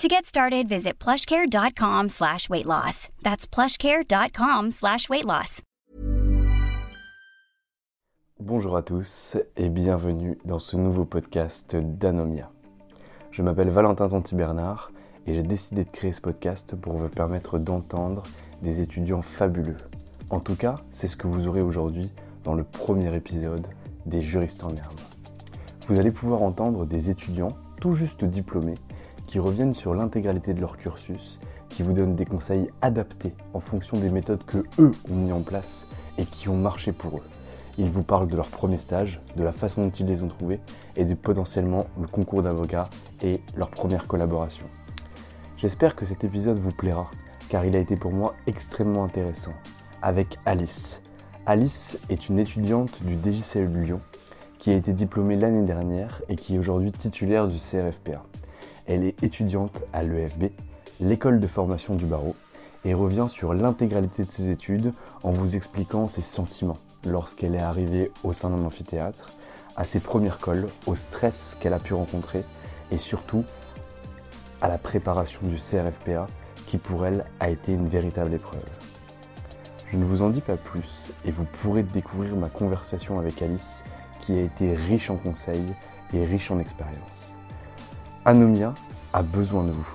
To get started, visit plushcare.com slash weight loss. That's plushcare.com slash weight loss. Bonjour à tous et bienvenue dans ce nouveau podcast d'Anomia. Je m'appelle Valentin Tonti-Bernard et j'ai décidé de créer ce podcast pour vous permettre d'entendre des étudiants fabuleux. En tout cas, c'est ce que vous aurez aujourd'hui dans le premier épisode des juristes en herbe. Vous allez pouvoir entendre des étudiants tout juste diplômés qui reviennent sur l'intégralité de leur cursus, qui vous donnent des conseils adaptés en fonction des méthodes que eux ont mis en place et qui ont marché pour eux. Ils vous parlent de leur premier stage, de la façon dont ils les ont trouvés et de potentiellement le concours d'avocat et leur première collaboration. J'espère que cet épisode vous plaira car il a été pour moi extrêmement intéressant avec Alice. Alice est une étudiante du DJCE de Lyon qui a été diplômée l'année dernière et qui est aujourd'hui titulaire du CRFPA. Elle est étudiante à l'EFB, l'école de formation du barreau, et revient sur l'intégralité de ses études en vous expliquant ses sentiments lorsqu'elle est arrivée au sein d'un amphithéâtre, à ses premières colles, au stress qu'elle a pu rencontrer et surtout à la préparation du CRFPA qui pour elle a été une véritable épreuve. Je ne vous en dis pas plus et vous pourrez découvrir ma conversation avec Alice qui a été riche en conseils et riche en expérience. Anomia a besoin de vous.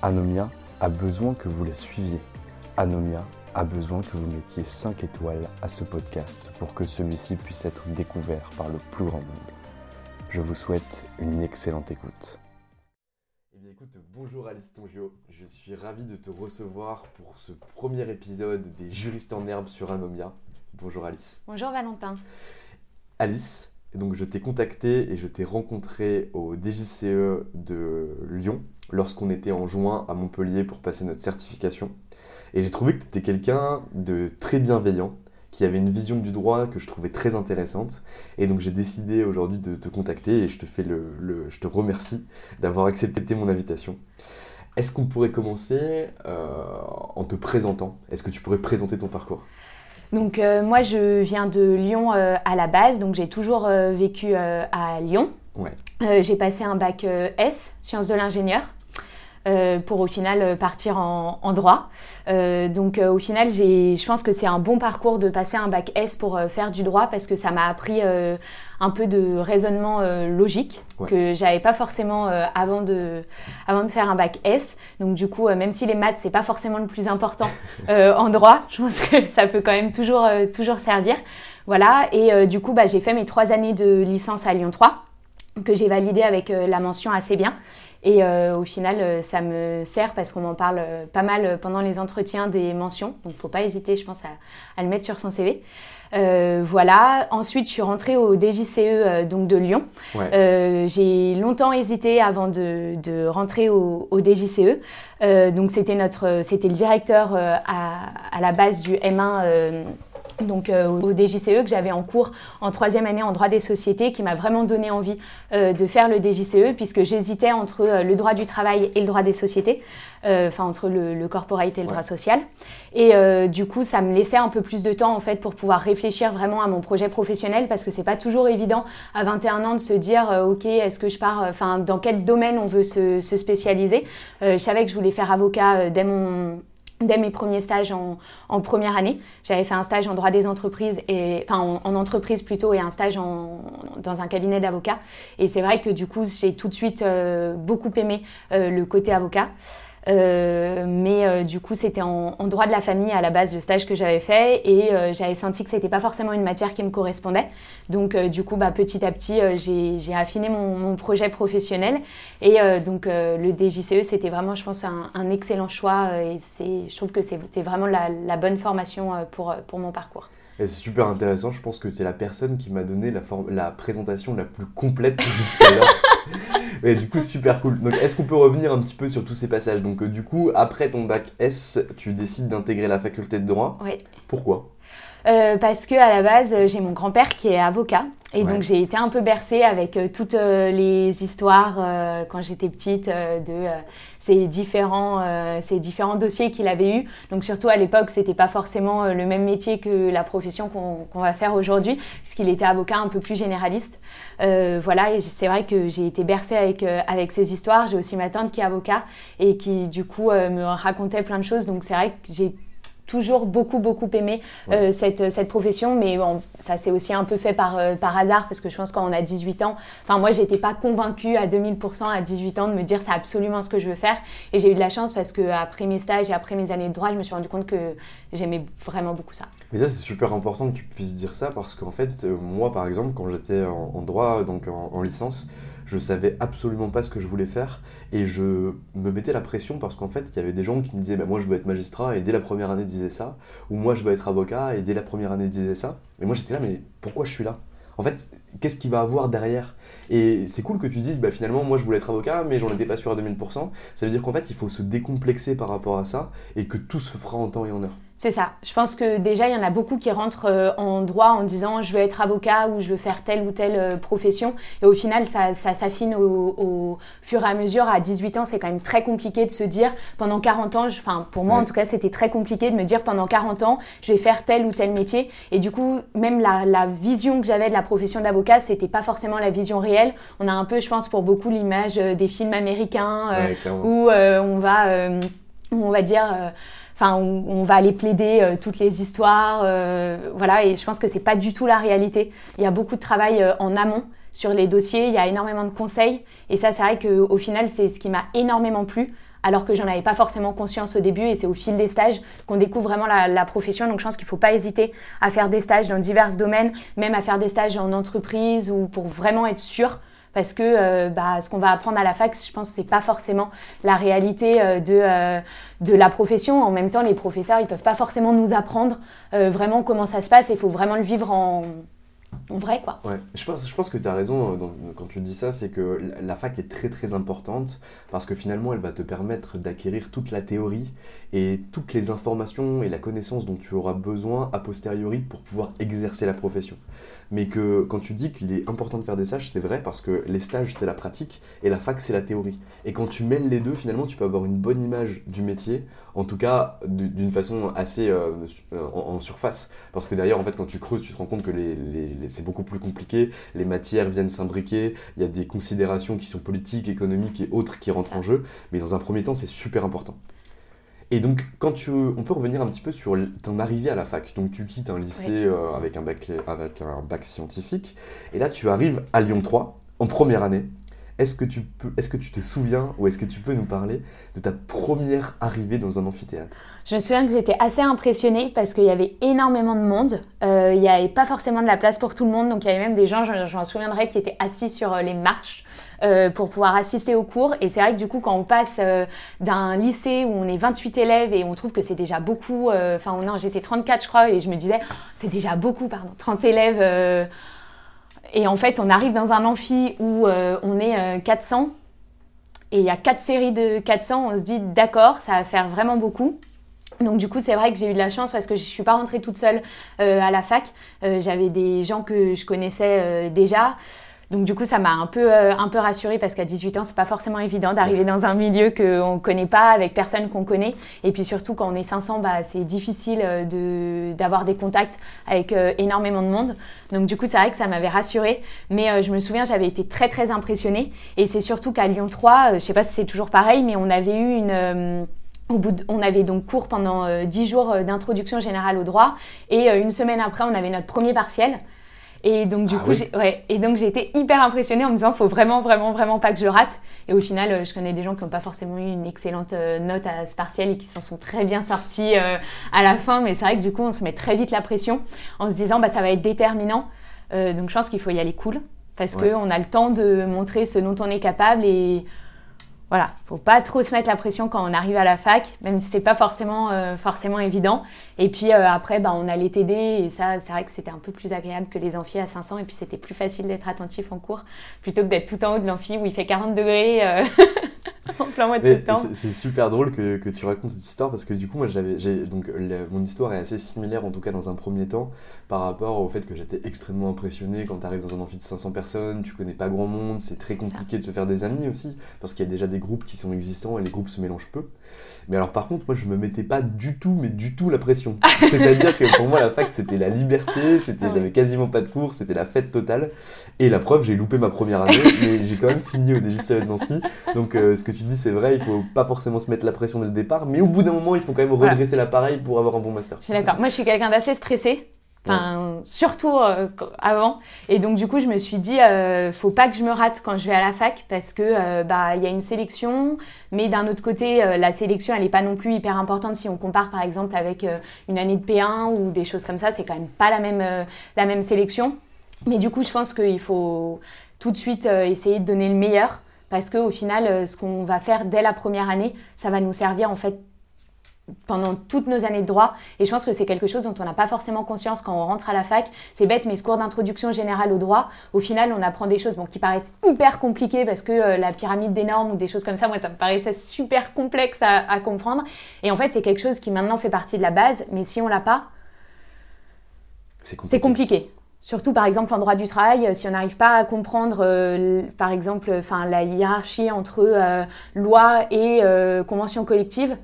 Anomia a besoin que vous la suiviez. Anomia a besoin que vous mettiez 5 étoiles à ce podcast pour que celui-ci puisse être découvert par le plus grand monde. Je vous souhaite une excellente écoute. Eh bien écoute, bonjour Alice Tongio, je suis ravi de te recevoir pour ce premier épisode des juristes en herbe sur Anomia. Bonjour Alice. Bonjour Valentin. Alice, donc je t'ai contacté et je t'ai rencontré au DJCE de Lyon lorsqu'on était en juin à Montpellier pour passer notre certification. Et j'ai trouvé que tu étais quelqu'un de très bienveillant, qui avait une vision du droit que je trouvais très intéressante. Et donc j'ai décidé aujourd'hui de te contacter et je te, fais le, je te remercie d'avoir accepté mon invitation. Est-ce qu'on pourrait commencer euh, en te présentant? Est-ce que tu pourrais présenter ton parcours? Donc euh, moi je viens de Lyon euh, à la base, donc j'ai toujours euh, vécu à Lyon. j'ai passé un bac S, sciences de l'ingénieur. Euh, pour au final euh, partir en, droit. Euh, donc au final, je pense que c'est un bon parcours de passer un bac S pour faire du droit parce que ça m'a appris un peu de raisonnement logique que j'avais pas forcément avant, de, avant de faire un bac S. Donc du coup, même si les maths c'est pas forcément le plus important en droit, je pense que ça peut quand même toujours, toujours servir. Voilà, et du coup, bah, j'ai fait mes trois années de licence à Lyon 3 que j'ai validé avec la mention assez bien. Et euh, au final, euh, ça me sert parce qu'on m'en parle euh, pas mal pendant les entretiens des mentions. Donc, il ne faut pas hésiter, je pense, à, le mettre sur son CV. voilà. Ensuite, je suis rentrée au DJCE donc de Lyon. j'ai longtemps hésité avant de, rentrer au, DJCE. donc, c'était notre, c'était le directeur à, la base du M1 donc euh, au DJCE que j'avais en cours en troisième année en droit des sociétés, qui m'a vraiment donné envie euh, de faire le DJCE, puisque j'hésitais entre euh, le droit du travail et le droit des sociétés, enfin entre le, le, corporate et le droit social. Et du coup, ça me laissait un peu plus de temps en fait pour pouvoir réfléchir vraiment à mon projet professionnel, parce que c'est pas toujours évident à 21 ans de se dire, ok, est-ce que je pars, enfin dans quel domaine on veut se, se spécialiser. je savais que je voulais faire avocat dès mon dès mes premiers stages en, première année. J'avais fait un stage en droit des entreprises, et, enfin en, entreprise plutôt, et un stage dans un cabinet d'avocat. Et c'est vrai que du coup, j'ai tout de suite euh, beaucoup aimé euh, le côté avocat. Euh, mais euh, du coup, c'était en, droit de la famille à la base le stage que j'avais fait et euh, j'avais senti que c'était pas forcément une matière qui me correspondait. Donc, du coup, bah, petit à petit, j'ai affiné mon, projet professionnel et donc le DJCE, c'était vraiment, je pense, un, excellent choix et je trouve que c'est vraiment la, bonne formation pour, mon parcours. C'est super intéressant, je pense que tu es la personne qui m'a donné la, la présentation la plus complète jusqu'alors. Et du coup, super cool. Donc, est-ce qu'on peut revenir un petit peu sur tous ces passages? Donc, euh, du coup, après ton bac S, tu décides d'intégrer la faculté de droit. Oui. Pourquoi? Euh, parce que à la base, j'ai mon grand-père qui est avocat et donc j'ai été un peu bercée avec euh, toutes les histoires quand j'étais petite de ces différents, ces différents dossiers qu'il avait eu. Donc surtout à l'époque, c'était pas forcément le même métier que la profession qu'on va faire aujourd'hui, puisqu'il était avocat un peu plus généraliste. voilà, et c'est vrai que j'ai été bercée avec avec ces histoires. J'ai aussi ma tante qui est avocat et qui du coup me racontait plein de choses. Donc c'est vrai que j'ai toujours beaucoup, beaucoup aimé euh, cette, cette, profession, mais ça s'est aussi un peu fait par, euh, par hasard, parce que je pense quand on a 18 ans, enfin moi j'étais pas convaincue à 2000% à 18 ans de me dire c'est absolument ce que je veux faire, et j'ai eu de la chance parce que après mes stages et après mes années de droit, je me suis rendu compte que j'aimais vraiment beaucoup ça. Mais ça c'est super important que tu puisses dire ça, parce qu'en fait, euh, moi par exemple, quand j'étais en, droit, donc en licence, je savais absolument pas ce que je voulais faire et je me mettais la pression parce qu'en fait il y avait des gens qui me disaient bah, moi je veux être magistrat et dès la première année disaient ça. Ou moi je veux être avocat et dès la première année disaient ça. Et moi j'étais là mais pourquoi je suis là? En fait qu'est-ce qu'il va avoir derrière? Et c'est cool que tu dises bah finalement moi je voulais être avocat mais j'en étais pas sûr à 2000% ça veut dire qu'en fait il faut se décomplexer par rapport à ça et que tout se fera en temps et en heure c'est ça. Je pense que déjà, il y en a beaucoup qui rentrent euh, en droit en disant je veux être avocat ou je veux faire telle ou telle euh, profession. Et au final, ça, s'affine au, fur et à mesure. À 18 ans, c'est quand même très compliqué de se dire pendant 40 ans, enfin pour moi en tout cas, c'était très compliqué de me dire pendant 40 ans, je vais faire tel ou tel métier. Et du coup, même la, vision que j'avais de la profession d'avocat, c'était pas forcément la vision réelle. On a un peu, je pense, pour beaucoup l'image euh, des films américains où on va, on va dire enfin, on, va aller plaider euh, toutes les histoires, euh, voilà. Et je pense que c'est pas du tout la réalité. Il y a beaucoup de travail euh, en amont sur les dossiers, il y a énormément de conseils, et ça, c'est vrai qu'au final, c'est ce qui m'a énormément plu alors que j'en avais pas forcément conscience au début et c'est au fil des stages qu'on découvre vraiment la, profession. Donc je pense qu'il faut pas hésiter à faire des stages dans divers domaines, même à faire des stages en entreprise ou pour vraiment être sûr parce que euh, bah, ce qu'on va apprendre à la fac, je pense, c'est pas forcément la réalité euh, de, euh, de la profession. En même temps, les professeurs, ils peuvent pas forcément nous apprendre vraiment comment ça se passe. Il faut vraiment le vivre en, vrai, quoi. Ouais, je pense, je pense que tu as raison quand tu dis ça, c'est que la fac est très très importante parce que finalement, elle va te permettre d'acquérir toute la théorie et toutes les informations et la connaissance dont tu auras besoin a posteriori pour pouvoir exercer la profession mais que quand tu dis qu'il est important de faire des stages, c'est vrai parce que les stages c'est la pratique et la fac c'est la théorie. Et quand tu mêles les deux, finalement, tu peux avoir une bonne image du métier, en tout cas d'une façon assez euh, en, surface. Parce que derrière, en fait, quand tu creuses, tu te rends compte que les, c'est beaucoup plus compliqué, les matières viennent s'imbriquer, il y a des considérations qui sont politiques, économiques et autres qui rentrent en jeu, mais dans un premier temps, c'est super important. Et donc, quand tu, on peut revenir un petit peu sur ton arrivée à la fac. Donc, tu quittes un lycée euh, avec, un bac, avec un bac scientifique, et là, tu arrives à Lyon 3 en première année. Est-ce que, tu peux, est-ce que tu te souviens ou est-ce que tu peux nous parler de ta première arrivée dans un amphithéâtre? Je me souviens que j'étais assez impressionnée parce qu'il y avait énormément de monde. Euh, il n'y avait pas forcément de la place pour tout le monde, donc il y avait même des gens, je, m'en souviendrai, qui étaient assis sur euh, les marches euh, pour pouvoir assister aux cours. Et c'est vrai que du coup, quand on passe euh, d'un lycée où on est 28 élèves et on trouve que c'est déjà beaucoup, euh, enfin non, j'étais 34 je crois, et je me disais, oh, c'est déjà beaucoup, pardon, 30 élèves. et en fait, on arrive dans un amphi où on est 400 et il y a quatre séries de 400, on se dit, d'accord, ça va faire vraiment beaucoup. Donc du coup, c'est vrai que j'ai eu de la chance parce que je ne suis pas rentrée toute seule à la fac. J'avais des gens que je connaissais déjà. Donc du coup, ça m'a un peu, euh, un peu rassurée parce qu'à 18 ans, c'est pas forcément évident d'arriver dans un milieu qu'on ne connaît pas, avec personne qu'on connaît. Et puis surtout, quand on est 500, bah, c'est difficile euh, d'avoir des contacts avec euh, énormément de monde. Donc du coup, c'est vrai que ça m'avait rassurée. Mais je me souviens, j'avais été très très impressionnée. Et c'est surtout qu'à Lyon 3, je sais pas si c'est toujours pareil, mais on avait eu une... Au bout on avait donc cours pendant 10 jours d'introduction générale au droit et une semaine après, on avait notre premier partiel. Et donc, du ah coup, j'ai ouais, et donc, j'ai été hyper impressionnée en me disant, faut vraiment, vraiment, vraiment pas que je rate. Et au final, euh, je connais des gens qui n'ont pas forcément eu une excellente euh, note à ce partiel et qui s'en sont très bien sortis euh, à la fin. Mais c'est vrai que du coup, on se met très vite la pression en se disant, bah, ça va être déterminant. donc, je pense qu'il faut y aller cool parce qu'on a le temps de montrer ce dont on est capable et voilà, faut pas trop se mettre la pression quand on arrive à la fac, même si c'est pas forcément, euh, forcément évident. Et puis euh, après, bah, on allait t'aider et ça, c'est vrai que c'était un peu plus agréable que les amphis à 500 et puis c'était plus facile d'être attentif en cours plutôt que d'être tout en haut de l'amphi où il fait 40 degrés. Euh, c'est super drôle que, que, tu racontes cette histoire parce que du coup, moi, j'avais, donc mon histoire est assez similaire en tout cas dans un premier temps par rapport au fait que j'étais extrêmement impressionné quand tu arrives dans un amphi de 500 personnes, tu connais pas grand monde, c'est très compliqué de se faire des amis aussi parce qu'il y a déjà des groupes qui sont existants et les groupes se mélangent peu. Mais alors par contre, moi je me mettais pas du tout, mais du tout la pression. C'est-à-dire que pour moi la fac c'était la liberté, c'était ah j'avais quasiment pas de cours, c'était la fête totale. Et la preuve, j'ai loupé ma première année, mais j'ai quand même fini au DGCE de Nancy. Donc euh, ce que tu dis c'est vrai, il faut pas forcément se mettre la pression dès le départ, mais au bout d'un moment il faut quand même redresser l'appareil pour avoir un bon master. Je suis d'accord. Moi je suis quelqu'un d'assez stressé. Enfin, surtout euh, avant. Et donc, du coup, je me suis dit, euh, faut pas que je me rate quand je vais à la fac parce que euh, bah il y a une sélection, mais d'un autre côté, la sélection, elle n'est pas non plus hyper importante si on compare par exemple avec une année de P1 ou des choses comme ça. C'est quand même pas la même, la même sélection. Mais du coup, je pense qu'il faut tout de suite essayer de donner le meilleur parce qu'au final, ce qu'on va faire dès la première année, ça va nous servir en fait pendant toutes nos années de droit. Et je pense que c'est quelque chose dont on n'a pas forcément conscience quand on rentre à la fac. C'est bête, mais ce cours d'introduction générale au droit, au final, on apprend des choses bon, qui paraissent hyper compliquées parce que euh, la pyramide des normes ou des choses comme ça, moi, ça me paraissait super complexe à, comprendre. Et en fait, c'est quelque chose qui maintenant fait partie de la base, mais si on l'a pas, c'est compliqué. Surtout par exemple en droit du travail, si on n'arrive pas à comprendre euh, par exemple enfin, la hiérarchie entre euh, loi et convention collective,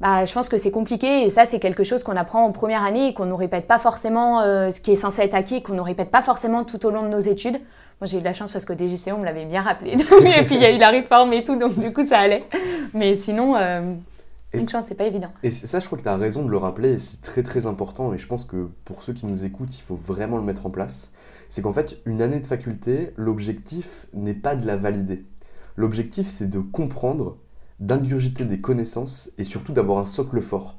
bah, je pense que c'est compliqué et ça c'est quelque chose qu'on apprend en première année et qu'on ne répète pas forcément, euh, ce qui est censé être acquis, qu'on ne répète pas forcément tout au long de nos études. Moi j'ai eu de la chance parce qu'au DGC on me l'avait bien rappelé et puis il y a eu la réforme et tout donc du coup ça allait. Mais sinon, euh, une chance c'est pas évident. Et ça je crois que tu as raison de le rappeler et c'est très très important et je pense que pour ceux qui nous écoutent il faut vraiment le mettre en place. C'est qu'en fait une année de faculté, l'objectif n'est pas de la valider. L'objectif c'est de comprendre d'ingurgiter des connaissances et surtout d'avoir un socle fort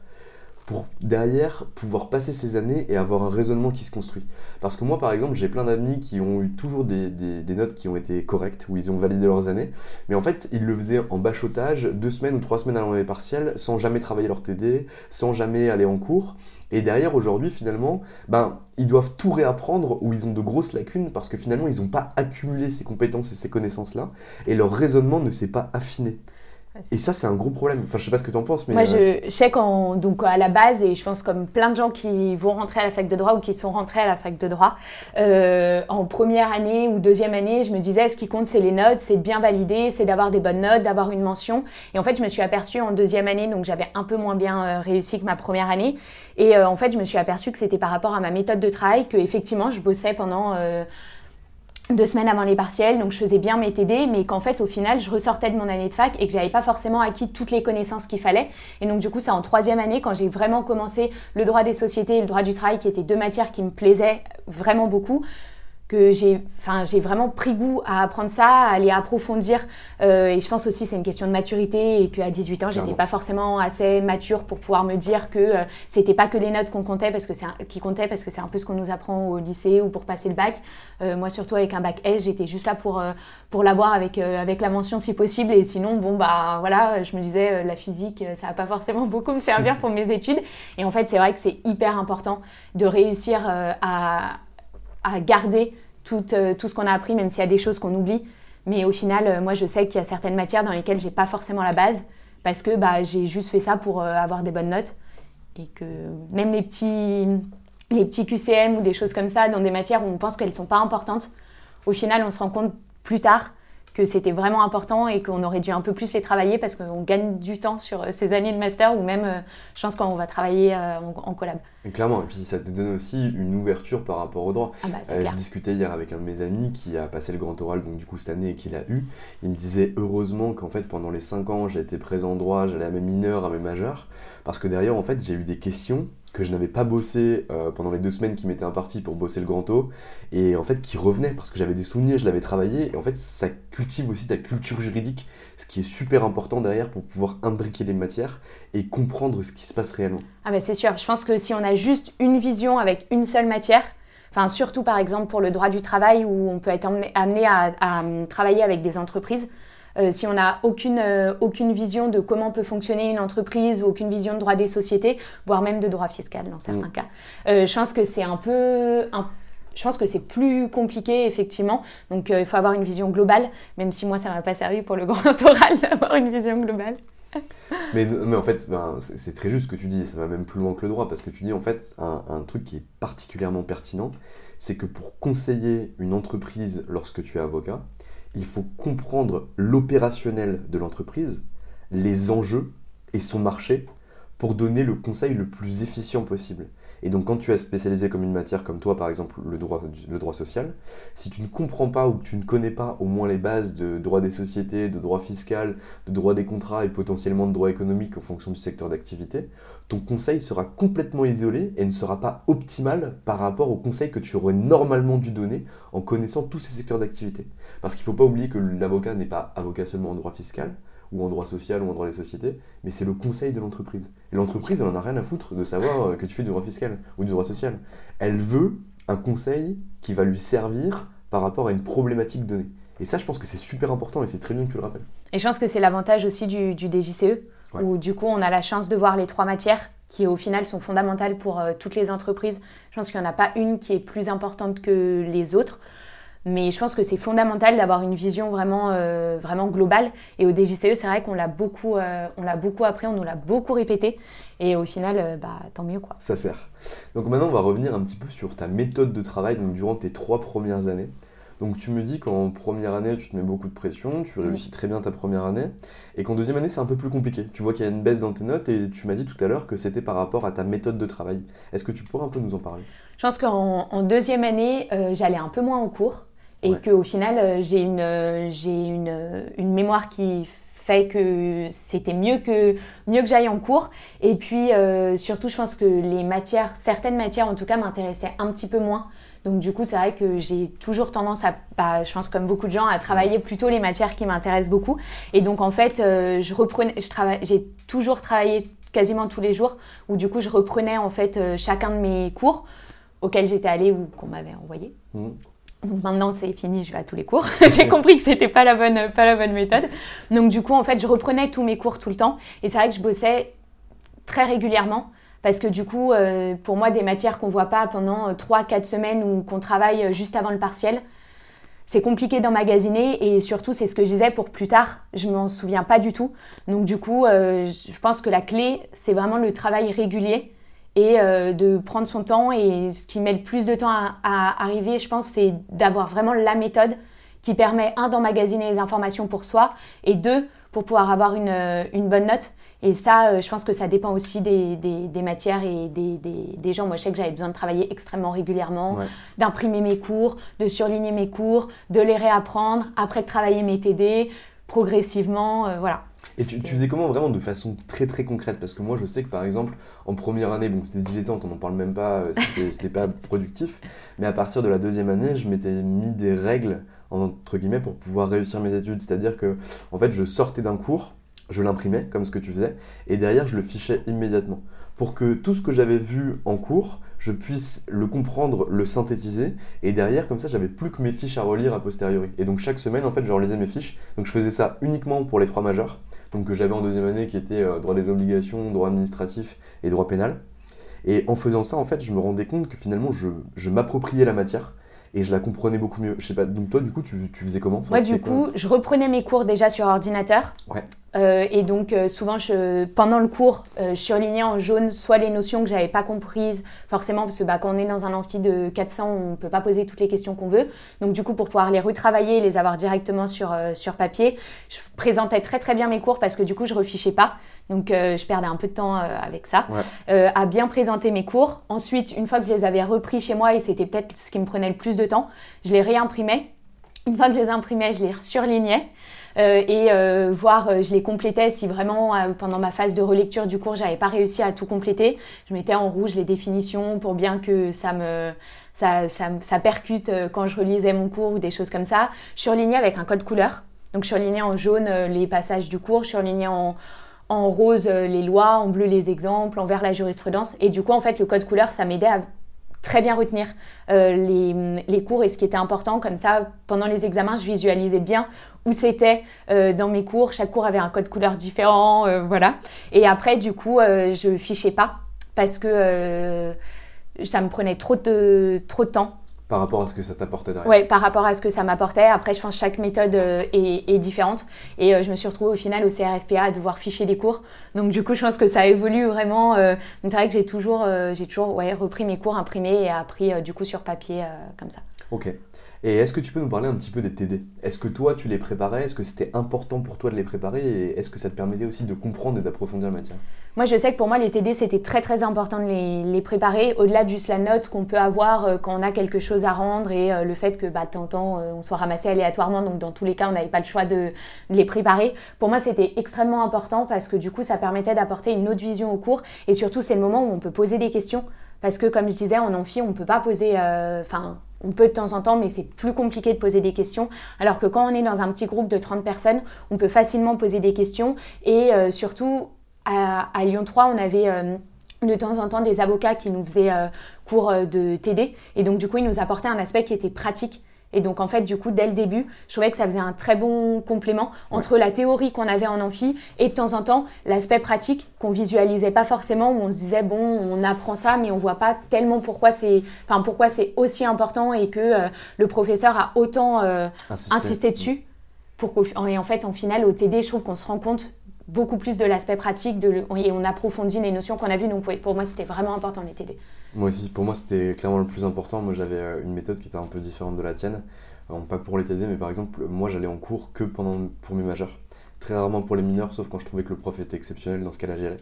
pour derrière pouvoir passer ces années et avoir un raisonnement qui se construit. Parce que moi, par exemple, j'ai plein d'amis qui ont eu toujours des, notes qui ont été correctes, où ils ont validé leurs années, mais en fait, ils le faisaient en bachotage, deux semaines ou trois semaines avant les partiels, sans jamais travailler leur TD, sans jamais aller en cours. Et derrière, aujourd'hui, finalement, ben, ils doivent tout réapprendre ou ils ont de grosses lacunes parce que finalement, ils n'ont pas accumulé ces compétences et ces connaissances-là, et leur raisonnement ne s'est pas affiné. Et ça, c'est un gros problème. Enfin, je sais pas ce que tu en penses, mais. Moi, je, sais qu'en, donc, à la base, et je pense comme plein de gens qui vont rentrer à la fac de droit ou qui sont rentrés à la fac de droit, euh, en première année ou deuxième année, je me disais, ce qui compte, c'est les notes, c'est de bien valider, c'est d'avoir des bonnes notes, d'avoir une mention. Et en fait, je me suis aperçue en deuxième année, donc j'avais un peu moins bien euh, réussi que ma première année. Et euh, en fait, je me suis aperçue que c'était par rapport à ma méthode de travail que, effectivement, je bossais pendant deux semaines avant les partiels, donc je faisais bien mes TD, mais qu'en fait au final je ressortais de mon année de fac et que j'avais pas forcément acquis toutes les connaissances qu'il fallait. Et donc du coup c'est en troisième année quand j'ai vraiment commencé le droit des sociétés et le droit du travail qui étaient deux matières qui me plaisaient vraiment beaucoup que j'ai enfin j'ai vraiment pris goût à apprendre ça à aller approfondir. Euh, et je pense aussi c'est une question de maturité et qu'à 18 ans j'étais pas forcément assez mature pour pouvoir me dire que euh, c'était pas que les notes qu'on comptait parce que c'est qui comptaient parce que c'est un peu ce qu'on nous apprend au lycée ou pour passer le bac. Euh, moi surtout avec un bac S j'étais juste là pour pour l'avoir avec avec la mention si possible. Et sinon bon bah voilà je me disais la physique ça va pas forcément beaucoup me servir pour mes études. Et en fait c'est vrai que c'est hyper important de réussir à à garder tout, euh, tout ce qu'on a appris, même s'il y a des choses qu'on oublie. Mais au final, euh, moi, je sais qu'il y a certaines matières dans lesquelles j'ai pas forcément la base parce que bah, j'ai juste fait ça pour avoir des bonnes notes. Et que même les petits, les petits QCM ou des choses comme ça, dans des matières où on pense qu'elles ne sont pas importantes, au final, on se rend compte plus tard que c'était vraiment important et qu'on aurait dû un peu plus les travailler parce qu'on gagne du temps sur euh, ces années de master ou même, euh, je pense, quand on va travailler euh, en, collab. clairement, et puis ça te donne aussi une ouverture par rapport au droit. Ah bah, je discutais hier avec un de mes amis qui a passé le grand oral, donc du coup cette année, et qui l'a eu. Il me disait heureusement qu'en fait pendant les 5 ans, j'ai été présent en droit, j'allais à mes mineurs, à mes majeurs, parce que derrière, en fait, j'ai eu des questions que je n'avais pas bossé euh, pendant les deux semaines qui m'étaient imparties pour bosser le grand O, et en fait qui revenaient parce que j'avais des souvenirs, je l'avais travaillé, et en fait ça cultive aussi ta culture juridique, ce qui est super important derrière pour pouvoir imbriquer les matières et comprendre ce qui se passe réellement. Ah ben c'est sûr, je pense que si on a juste une vision avec une seule matière, enfin surtout par exemple pour le droit du travail où on peut être amené, à travailler avec des entreprises, euh, si on n'a aucune, euh, aucune vision de comment peut fonctionner une entreprise ou aucune vision de droit des sociétés, voire même de droit fiscal dans certains mm. cas, euh, je pense que c'est un peu... je pense que c'est plus compliqué, effectivement. Donc, il faut avoir une vision globale, même si moi, ça ne m'a pas servi pour le grand oral d'avoir une vision globale. mais, mais, en fait, ben, c'est très juste ce que tu dis, ça va même plus loin que le droit, parce que tu dis en fait un, un truc qui est particulièrement pertinent, c'est que pour conseiller une entreprise lorsque tu es avocat, il faut comprendre l'opérationnel de l'entreprise, les enjeux et son marché pour donner le conseil le plus efficient possible. Et donc quand tu es spécialisé comme une matière comme toi, par exemple le droit, le droit social, si tu ne comprends pas ou que tu ne connais pas au moins les bases de droit des sociétés, de droit fiscal, de droit des contrats et potentiellement de droit économique en fonction du secteur d'activité, ton conseil sera complètement isolé et ne sera pas optimal par rapport au conseil que tu aurais normalement dû donner en connaissant tous ces secteurs d'activité. Parce qu'il ne faut pas oublier que l'avocat n'est pas avocat seulement en droit fiscal, ou en droit social ou en droit des sociétés, mais c'est le conseil de l'entreprise. Et l'entreprise, elle n'en a rien à foutre de savoir euh, que tu fais du droit fiscal ou du droit social. Elle veut un conseil qui va lui servir par rapport à une problématique donnée. Et ça, je pense que c'est super important et c'est très bien que tu le rappelles. Et je pense que c'est l'avantage aussi du, DJCE, où du coup, on a la chance de voir les trois matières qui, au final, sont fondamentales pour euh, toutes les entreprises. Je pense qu'il n'y en a pas une qui est plus importante que les autres. Mais je pense que c'est fondamental d'avoir une vision vraiment, euh, vraiment globale. Et au DGCE, c'est vrai qu'on l'a beaucoup, euh, on l'a beaucoup appris, on nous l'a beaucoup répété. Et au final, euh, bah, tant mieux quoi. Ça sert. Donc maintenant, on va revenir un petit peu sur ta méthode de travail donc, durant tes trois premières années. Donc tu me dis qu'en première année, tu te mets beaucoup de pression, tu réussis très bien ta première année, et qu'en deuxième année, c'est un peu plus compliqué. Tu vois qu'il y a une baisse dans tes notes, et tu m'as dit tout à l'heure que c'était par rapport à ta méthode de travail. Est-ce que tu pourrais un peu nous en parler? Je pense qu'en deuxième année, j'allais un peu moins en cours et qu'au final, euh, j'ai une, euh, j'ai une, euh, une mémoire qui fait que c'était mieux que, mieux que j'aille en cours. Et puis, surtout, je pense que les matières, certaines matières en tout cas, m'intéressaient un petit peu moins. Donc, du coup, c'est vrai que j'ai toujours tendance à, bah, je pense comme beaucoup de gens, à travailler plutôt les matières qui m'intéressent beaucoup. Et donc, en fait, je reprenais, je j'ai toujours travaillé quasiment tous les jours, où du coup, je reprenais en fait chacun de mes cours auxquels j'étais allée ou qu'on m'avait envoyé. Mmh maintenant c'est fini, je vais à tous les cours. j'ai compris que c'était pas la bonne pas la bonne méthode. Donc du coup en fait je reprenais tous mes cours tout le temps et c'est vrai que je bossais très régulièrement parce que du coup euh, pour moi des matières qu'on voit pas pendant 3 4 semaines ou qu'on travaille juste avant le partiel, c'est compliqué d'emmagasiner et surtout c'est ce que je disais pour plus tard, je m'en souviens pas du tout. Donc du coup euh, je pense que la clé c'est vraiment le travail régulier et euh, de prendre son temps. Et ce qui met le plus de temps à, arriver, je pense, c'est d'avoir vraiment la méthode qui permet, un, d'emmagasiner les informations pour soi, et deux, pour pouvoir avoir une, euh, une bonne note. Et ça, euh, je pense que ça dépend aussi des, des, matières et des, des, gens. Moi, je sais que j'avais besoin de travailler extrêmement régulièrement, d'imprimer mes cours, de surligner mes cours, de les réapprendre, après de travailler mes TD, progressivement, voilà. Et tu, faisais comment vraiment de façon très très concrète? Parce que moi je sais que par exemple en première année, bon c'était dilettante, on n'en parle même pas, euh, c'était pas productif, mais à partir de la deuxième année, je m'étais mis des règles entre guillemets pour pouvoir réussir mes études. C'est-à-dire que en fait je sortais d'un cours, je l'imprimais comme ce que tu faisais, et derrière je le fichais immédiatement. Pour que tout ce que j'avais vu en cours, je puisse le comprendre, le synthétiser, et derrière, comme ça, j'avais plus que mes fiches à relire a posteriori. Et donc chaque semaine, en fait, je relisais mes fiches. Donc je faisais ça uniquement pour les trois majeurs donc que j'avais en deuxième année, qui était euh, droit des obligations, droit administratif et droit pénal. Et en faisant ça, en fait, je me rendais compte que finalement, je, m'appropriais la matière et je la comprenais beaucoup mieux. Je sais pas, donc toi, du coup, tu, tu faisais comment? Moi, du coup, je reprenais mes cours déjà sur ordinateur. Ouais. Euh, et donc, euh, souvent, je, pendant le cours, euh, je surlignais en jaune soit les notions que j'avais pas comprises, forcément, parce que bah, quand on est dans un amphi de 400, on peut pas poser toutes les questions qu'on veut. Donc, du coup, pour pouvoir les retravailler et les avoir directement sur, sur papier, je présentais très très bien mes cours parce que du coup, je refichais pas. Donc, je perdais un peu de temps avec ça, à bien présenter mes cours. Ensuite, une fois que je les avais repris chez moi, et c'était peut-être ce qui me prenait le plus de temps, je les réimprimais. Une fois que je les imprimais, je les surlignais. Euh, et euh, voir, euh, je les complétais si vraiment pendant ma phase de relecture du cours, j'avais pas réussi à tout compléter. Je mettais en rouge les définitions pour bien que ça me ça, ça, ça, percute quand je relisais mon cours ou des choses comme ça. Je surlignais avec un code couleur. Donc je surlignais en jaune les passages du cours, je surlignais en, en rose les lois, en bleu les exemples, en vert la jurisprudence. Et du coup, en fait, le code couleur, ça m'aidait à très bien retenir les, les, cours et ce qui était important. Comme ça, pendant les examens, je visualisais bien où c'était euh, dans mes cours. Chaque cours avait un code couleur différent, euh, voilà. Et après, du coup, euh, je fichais pas parce que ça me prenait trop de temps. Par rapport à ce que ça t'apportait derrière Oui, par rapport à ce que ça m'apportait. Après, je pense que chaque méthode est, différente. Et je me suis retrouvée au final au CRFPA à devoir ficher des cours. Donc, du coup, je pense que ça évolue vraiment. c'est vrai que j'ai toujours, j'ai toujours ouais, repris mes cours imprimés et appris du coup sur papier comme ça. Ok. Et est-ce que tu peux nous parler un petit peu des TD Est-ce que toi, tu les préparais? Est-ce que c'était important pour toi de les préparer? Et est-ce que ça te permettait aussi de comprendre et d'approfondir la matière? Moi, je sais que pour moi, les TD, c'était très très important de les, préparer, au-delà de juste la note qu'on peut avoir euh, quand on a quelque chose à rendre et euh, le fait que bah, temps, euh, on soit ramassé aléatoirement. Donc, dans tous les cas, on n'avait pas le choix de, les préparer. Pour moi, c'était extrêmement important parce que du coup, ça permettait d'apporter une autre vision au cours. Et surtout, c'est le moment où on peut poser des questions. Parce que, comme je disais, en amphi, on ne peut pas poser. Enfin, on peut de temps en temps, mais c'est plus compliqué de poser des questions. Alors que quand on est dans un petit groupe de 30 personnes, on peut facilement poser des questions. Et euh, surtout, à, Lyon 3, on avait euh, de temps en temps des avocats qui nous faisaient euh, cours de TD. Et donc, du coup, ils nous apportaient un aspect qui était pratique. Et donc en fait, du coup, dès le début, je trouvais que ça faisait un très bon complément entre la théorie qu'on avait en amphi et de temps en temps l'aspect pratique qu'on visualisait pas forcément, où on se disait bon, on apprend ça, mais on voit pas tellement pourquoi c'est, enfin pourquoi c'est aussi important et que euh, le professeur a autant euh, insisté. dessus. Pour et en fait, en finale, au TD, je trouve qu'on se rend compte beaucoup plus de l'aspect pratique de et on approfondit les notions qu'on a vues. Donc pour moi, c'était vraiment important les TD. Moi aussi, pour moi, c'était clairement le plus important. Moi, j'avais euh, une méthode qui était un peu différente de la tienne. pas pour les TD, mais par exemple, moi, j'allais en cours que pendant, pour mes majeurs. Très rarement pour les mineurs, sauf quand je trouvais que le prof était exceptionnel dans ce a géré.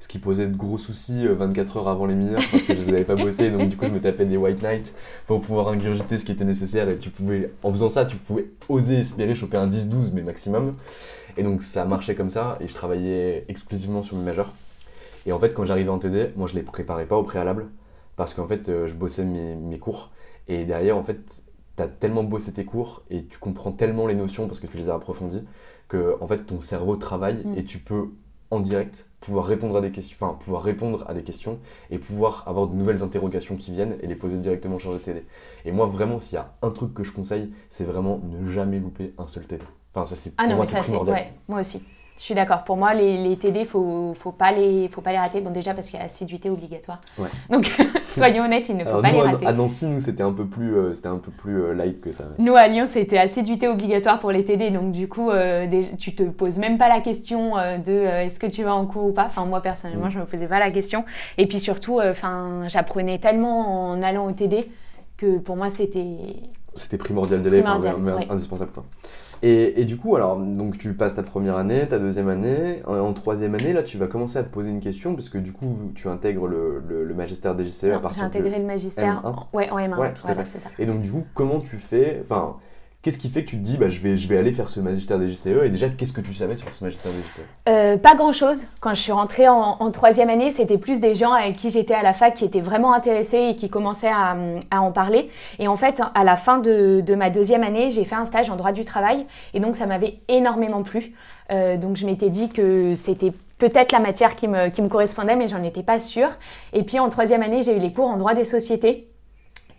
Ce qui posait de gros soucis 24 euh, heures avant les mineurs parce que je les avais pas bossés. Donc, du coup, je me tapais des white night pour pouvoir ingurgiter ce qui était nécessaire. Et tu pouvais, en faisant ça, tu pouvais oser espérer choper un 10-12, mais maximum. Et donc, ça marchait comme ça. Et je travaillais exclusivement sur mes majeurs. Et en fait, quand j'arrivais en TD, moi je les préparais pas au préalable parce qu'en fait, euh, je bossais mes, cours. Et derrière, en fait, tu as tellement bossé tes cours et tu comprends tellement les notions parce que tu les as approfondies que en fait, ton cerveau travaille mm. et tu peux en direct pouvoir répondre à des questions, enfin pouvoir répondre à des questions et pouvoir avoir de nouvelles interrogations qui viennent et les poser directement sur le TD. Et moi vraiment s'il y a un truc que je conseille, c'est vraiment ne jamais louper un seul TD. Enfin ça c'est ah non, moi c'est Ouais, moi aussi. Je suis d'accord. Pour moi, les, les TD, il faut, faut, pas les, faut pas les rater. Bon, déjà parce qu'il y a assiduité obligatoire. Donc, soyons honnêtes, il ne faut pas les rater. À Nancy, nous, c'était un peu plus, euh, c'était un peu plus euh, light que ça. Nous, à Lyon, c'était assiduité obligatoire pour les TD. Donc, du coup, euh, tu te poses même pas la question de est-ce que tu vas en cours ou pas? Enfin, moi, personnellement, mm. je me posais pas la question. Et puis surtout, enfin, j'apprenais tellement en allant au TD que pour moi, c'était. C'était primordial de l'être, indispensable. Quoi. Et, du coup, alors, donc tu passes ta première année, ta deuxième année, en, troisième année, là, tu vas commencer à te poser une question, parce que du coup, tu intègres le, le, magistère des JCE à partir de. J'ai intégré le magistère M1. En, ouais, en M1, ouais, voilà, c'est ça. Et donc, du coup, comment tu fais, enfin, Qu'est-ce qui fait que tu te dis, bah, je, vais, je vais aller faire ce magistère des JCE Et déjà, qu'est-ce que tu savais sur ce magistère des JCE euh, Pas grand-chose. Quand je suis rentrée en, troisième année, c'était plus des gens avec qui j'étais à la fac qui étaient vraiment intéressés et qui commençaient à, en parler. Et en fait, à la fin de, ma deuxième année, j'ai fait un stage en droit du travail. Et donc, ça m'avait énormément plu. Euh, donc, je m'étais dit que c'était peut-être la matière qui me, qui me correspondait, mais j'en étais pas sûre. Et puis, en troisième année, j'ai eu les cours en droit des sociétés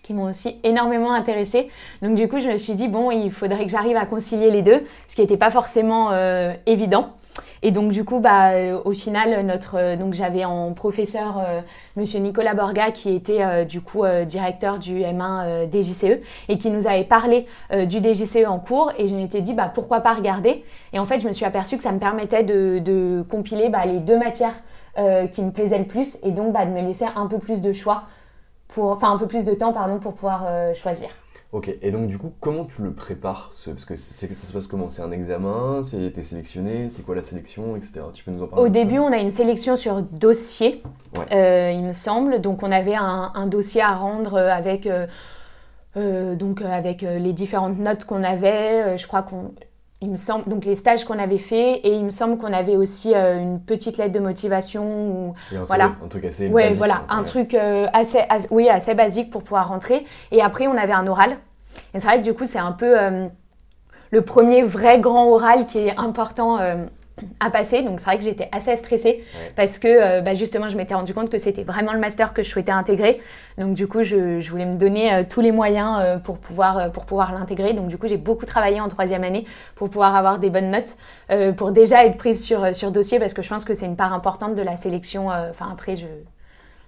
qui m'ont aussi énormément intéressée. Donc du coup, je me suis dit, bon, il faudrait que j'arrive à concilier les deux, ce qui n'était pas forcément euh, évident. Et donc du coup, bah, au final, notre, donc j'avais en professeur Monsieur Nicolas Borga qui était du coup directeur du M1 DJCE et qui nous avait parlé du DJCE en cours. Et je m'étais dit, bah, pourquoi pas regarder? Et en fait, je me suis aperçue que ça me permettait de, compiler bah, les deux matières qui me plaisaient le plus et donc bah, de me laisser un peu plus de choix, pour, enfin un peu plus de temps pardon, pour pouvoir choisir. Ok, et donc du coup, comment tu le prépares Parce que ça se passe comment? C'est un examen? C'est été sélectionné? C'est quoi la sélection? Etc. Tu peux nous en parler Au début, on a une sélection sur dossier, euh, il me semble. Donc on avait un, dossier à rendre avec, euh, euh, donc, avec les différentes notes qu'on avait. je crois qu'on il me semble donc les stages qu'on avait fait et il me semble qu'on avait aussi une petite lettre de motivation ou voilà. un truc assez ouais voilà un truc assez, oui assez basique pour pouvoir rentrer. Et après on avait un oral. Et c'est vrai que du coup c'est un peu le premier vrai grand oral qui est important à passer. Donc c'est vrai que j'étais assez stressée parce que euh, bah, justement je m'étais rendu compte que c'était vraiment le master que je souhaitais intégrer. Donc du coup je, voulais me donner euh, tous les moyens euh, pour pouvoir, pour pouvoir l'intégrer. Donc du coup j'ai beaucoup travaillé en troisième année pour pouvoir avoir des bonnes notes, pour déjà être prise sur, sur dossier parce que je pense que c'est une part importante de la sélection. Enfin après je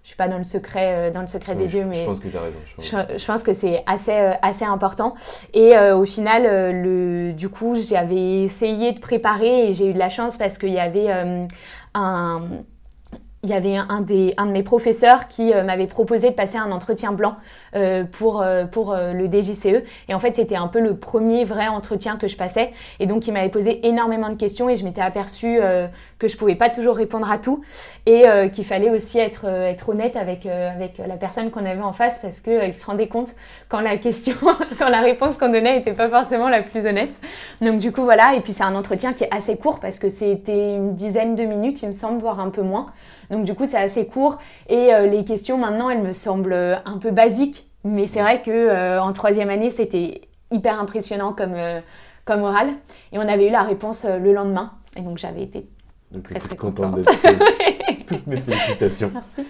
je suis pas dans le secret, euh, dans le secret des dieux, mais je pense que tu as raison. Je pense, que c'est assez, euh, assez important. Et euh, au final, le, du coup, j'avais essayé de préparer et j'ai eu de la chance parce qu'il y avait un il y avait un, des, un de mes professeurs qui euh, m'avait proposé de passer un entretien blanc euh, pour, euh, pour le DGCE. Et en fait, c'était un peu le premier vrai entretien que je passais. Et donc, il m'avait posé énormément de questions et je m'étais aperçue que je pouvais pas toujours répondre à tout et qu'il fallait aussi être, être honnête avec, avec la personne qu'on avait en face parce qu'il se rendait compte quand la question, quand la réponse qu'on donnait n'était pas forcément la plus honnête. Donc, du coup, voilà. Et puis, c'est un entretien qui est assez court parce que c'était une dizaine de minutes, il me semble, voire un peu moins. Donc du coup, c'est assez court. Et euh, les questions, maintenant, elles me semblent un peu basiques. Mais c'est vrai que euh, en troisième année, c'était hyper impressionnant comme, euh, comme oral. Et on avait eu la réponse le lendemain. Et donc j'avais été très très contente. Toutes mes félicitations. Merci.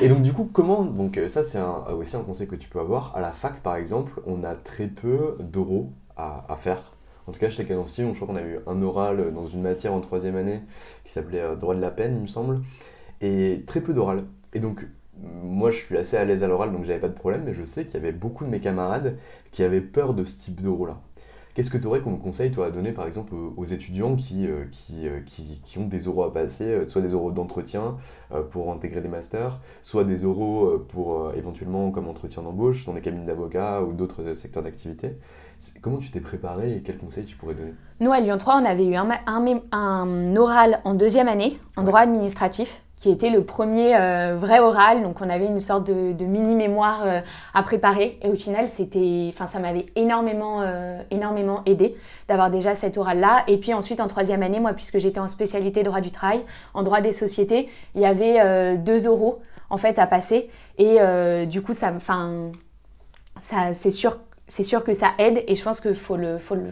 Et donc du coup, comment Donc ça, c'est aussi un conseil que tu peux avoir. À la fac, par exemple, on a très peu d'oraux à, à faire. En tout cas, je sais qu'à Nancy, je crois qu'on a eu un oral dans une matière en troisième année qui s'appelait droit de la peine, il me semble et très peu d'oral. Et donc, moi, je suis assez à l'aise à l'oral, donc j'avais pas de problème, mais je sais qu'il y avait beaucoup de mes camarades qui avaient peur de ce type d'oraux-là. Qu'est-ce que tu aurais comme conseil, toi, à donner, par exemple, aux étudiants qui, euh, euh, qui, qui, ont des oraux à passer, euh, soit des oraux d'entretien pour intégrer des masters, soit des oraux pour éventuellement comme entretien d'embauche dans des cabines d'avocats ou d'autres secteurs d'activité? Comment tu t'es préparé et quels conseils tu pourrais donner? Nous, à Lyon 3, on avait eu un, un, oral en deuxième année, en droit administratif qui était le premier euh, vrai oral. Donc on avait une sorte de, mini mémoire euh, à préparer. Et au final, c'était, enfin ça m'avait énormément, euh, énormément aidé d'avoir déjà cet oral là. Et puis ensuite en troisième année, moi puisque j'étais en spécialité droit du travail, en droit des sociétés, il y avait deux euros en fait à passer. Et du coup, ça, enfin, ça, c'est sûr, c'est sûr que ça aide. Et je pense qu'il faut le, faut le,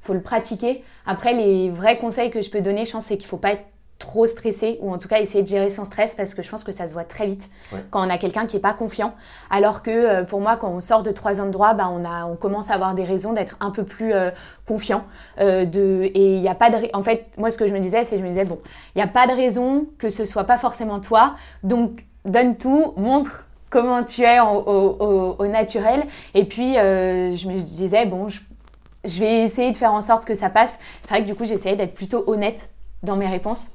faut le pratiquer. Après, les vrais conseils que je peux donner, je pense, c'est qu'il faut pas être trop stressé ou en tout cas essayer de gérer son stress parce que je pense que ça se voit très vite quand on a quelqu'un qui est pas confiant. Alors que euh, pour moi quand on sort de trois ans de droit bah, on a on commence à avoir des raisons d'être un peu plus euh, confiant euh, de et il n'y a pas de en fait moi ce que je me disais c'est je me disais bon il n'y a pas de raison que ce soit pas forcément toi. Donc donne tout montre comment tu es au, naturel. Et puis je me disais bon je, je vais essayer de faire en sorte que ça passe. C'est vrai que du coup j'essayais d'être plutôt honnête dans mes réponses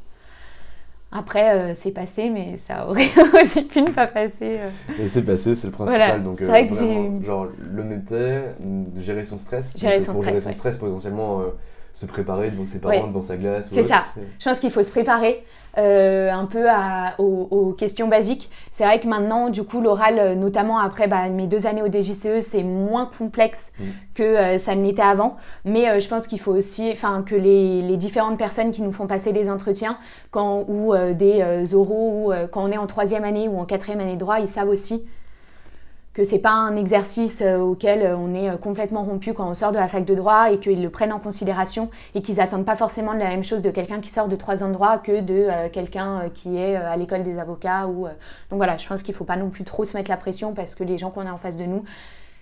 après, euh, c'est passé, mais ça aurait aussi pu ne pas passer. Euh. Et c'est passé, c'est le principal. Donc, euh, genre l'honnêteté, gérer son stress. Gérer son pour stress. Gérer son stress, potentiellement se préparer devant ses parents, devant sa glace. C'est ça. Je pense qu'il faut se préparer. Euh, un peu aux, questions basiques. C'est vrai que maintenant, du coup, l'oral, euh, notamment après bah, mes deux années au DGCE, c'est moins complexe mm. que euh, ça ne l'était avant. Mais je pense qu'il faut aussi, enfin, que les, différentes personnes qui nous font passer des entretiens, quand, ou des oraux, ou quand on est en troisième année ou en quatrième année de droit, ils savent aussi que c'est pas un exercice euh, auquel euh, on est euh, complètement rompu quand on sort de la fac de droit et qu'ils le prennent en considération et qu'ils attendent pas forcément de la même chose de quelqu'un qui sort de trois ans de droit que de quelqu'un qui est à l'école des avocats ou donc voilà je pense qu'il faut pas non plus trop se mettre la pression parce que les gens qu'on a en face de nous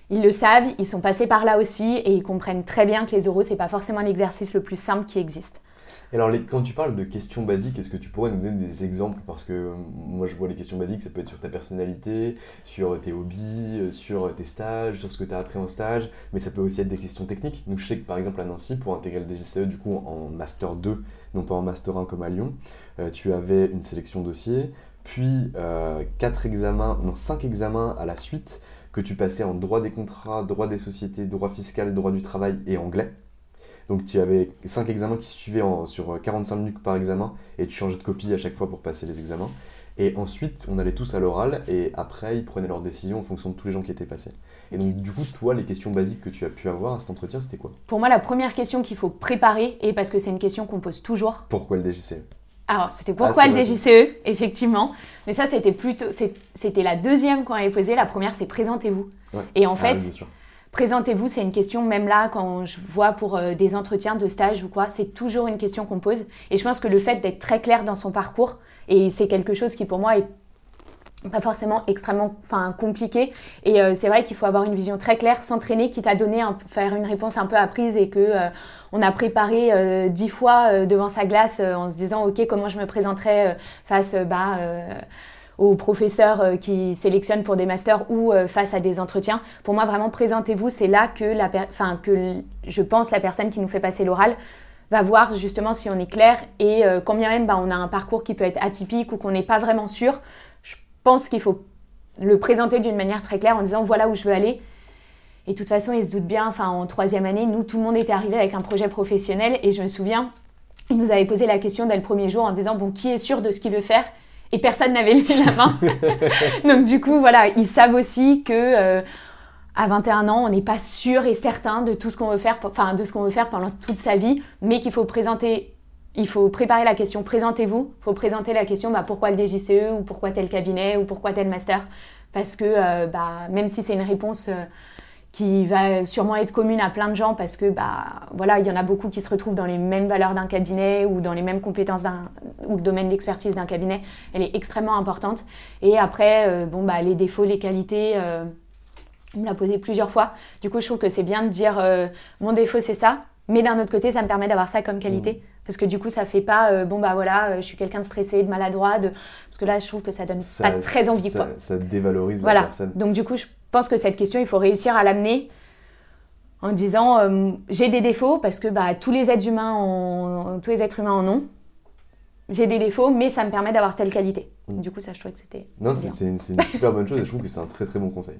ils le savent, ils sont passés par là aussi et ils comprennent très bien que les euros c'est pas forcément l'exercice le plus simple qui existe. Alors, quand tu parles de questions basiques, est-ce que tu pourrais nous donner des exemples? Parce que euh, moi, je vois les questions basiques, ça peut être sur ta personnalité, sur tes hobbies, euh, sur tes stages, sur ce que tu as appris en stage, mais ça peut aussi être des questions techniques. Nous, je sais que par exemple à Nancy, pour intégrer le DGCE, du coup, en Master 2, non pas en Master 1 comme à Lyon, euh, tu avais une sélection dossier, puis quatre examens, non, 5 examens à la suite que tu passais en droit des contrats, droit des sociétés, droit fiscal, droit du travail et anglais. Donc tu avais 5 examens qui suivaient sur 45 minutes par examen et tu changeais de copie à chaque fois pour passer les examens. Et ensuite, on allait tous à l'oral et après, ils prenaient leurs décisions en fonction de tous les gens qui étaient passés. Et donc, du coup, toi, les questions basiques que tu as pu avoir à cet entretien, c'était quoi? Pour moi, la première question qu'il faut préparer, et parce que c'est une question qu'on pose toujours. Pourquoi le DGCE alors, c'était pourquoi ah, le DGCE, effectivement. Mais ça, c'était plutôt, c'était la deuxième qu'on avait posée. La première, c'est présentez-vous. Et en ah fait, Présentez-vous, c'est une question, même là, quand je vois pour euh, des entretiens de stage ou quoi, c'est toujours une question qu'on pose. Et je pense que le fait d'être très clair dans son parcours, et c'est quelque chose qui pour moi est pas forcément extrêmement enfin, compliqué. Et euh, c'est vrai qu'il faut avoir une vision très claire, s'entraîner, qui t'a donné un, faire une réponse un peu apprise et que euh, on a préparé dix fois devant sa glace en se disant ok comment je me présenterai face bah aux professeurs euh, qui sélectionnent pour des masters ou euh, face à des entretiens. Pour moi, vraiment, présentez-vous. C'est là que, la enfin, que je pense la personne qui nous fait passer l'oral va voir justement si on est clair et euh, quand bien même bah, on a un parcours qui peut être atypique ou qu'on n'est pas vraiment sûr, je pense qu'il faut le présenter d'une manière très claire en disant voilà où je veux aller. Et de toute façon, il se doute bien, enfin en troisième année, nous, tout le monde était arrivé avec un projet professionnel et je me souviens, il nous avait posé la question dès le premier jour en disant bon, qui est sûr de ce qu'il veut faire? Et personne n'avait levé la main. Donc du coup, voilà, ils savent aussi que euh, à 21 ans, on n'est pas sûr et certain de tout ce qu'on veut faire, enfin de ce qu'on veut faire pendant toute sa vie, mais qu'il faut présenter, il faut préparer la question. Présentez-vous. Il faut présenter la question, bah, pourquoi le DGCE ou pourquoi tel cabinet ou pourquoi tel master, parce que euh, bah, même si c'est une réponse euh, qui va sûrement être commune à plein de gens parce que bah voilà il y en a beaucoup qui se retrouvent dans les mêmes valeurs d'un cabinet ou dans les mêmes compétences d'un ou le domaine d'expertise d'un cabinet. Elle est extrêmement importante. Et après euh, bon bah les défauts les qualités euh, on me l'a posé plusieurs fois. Du coup je trouve que c'est bien de dire euh, mon défaut c'est ça. Mais d'un autre côté ça me permet d'avoir ça comme qualité. Mmh. parce que du coup ça fait pas bon bah voilà je suis quelqu'un de stressé de maladroit de... parce que là je trouve que ça donne pas très envie ça, quoi. ça dévalorise la personne. Donc du coup je pense que cette question, il faut réussir à l'amener en disant euh, j'ai des défauts parce que bah, tous les êtres humains ont, tous les êtres humains en ont. J'ai des défauts, mais ça me permet d'avoir telle qualité. Mm. Du coup, ça, je trouvais que c'était. Non, c'est une, super bonne chose et je trouve que c'est un très très bon conseil.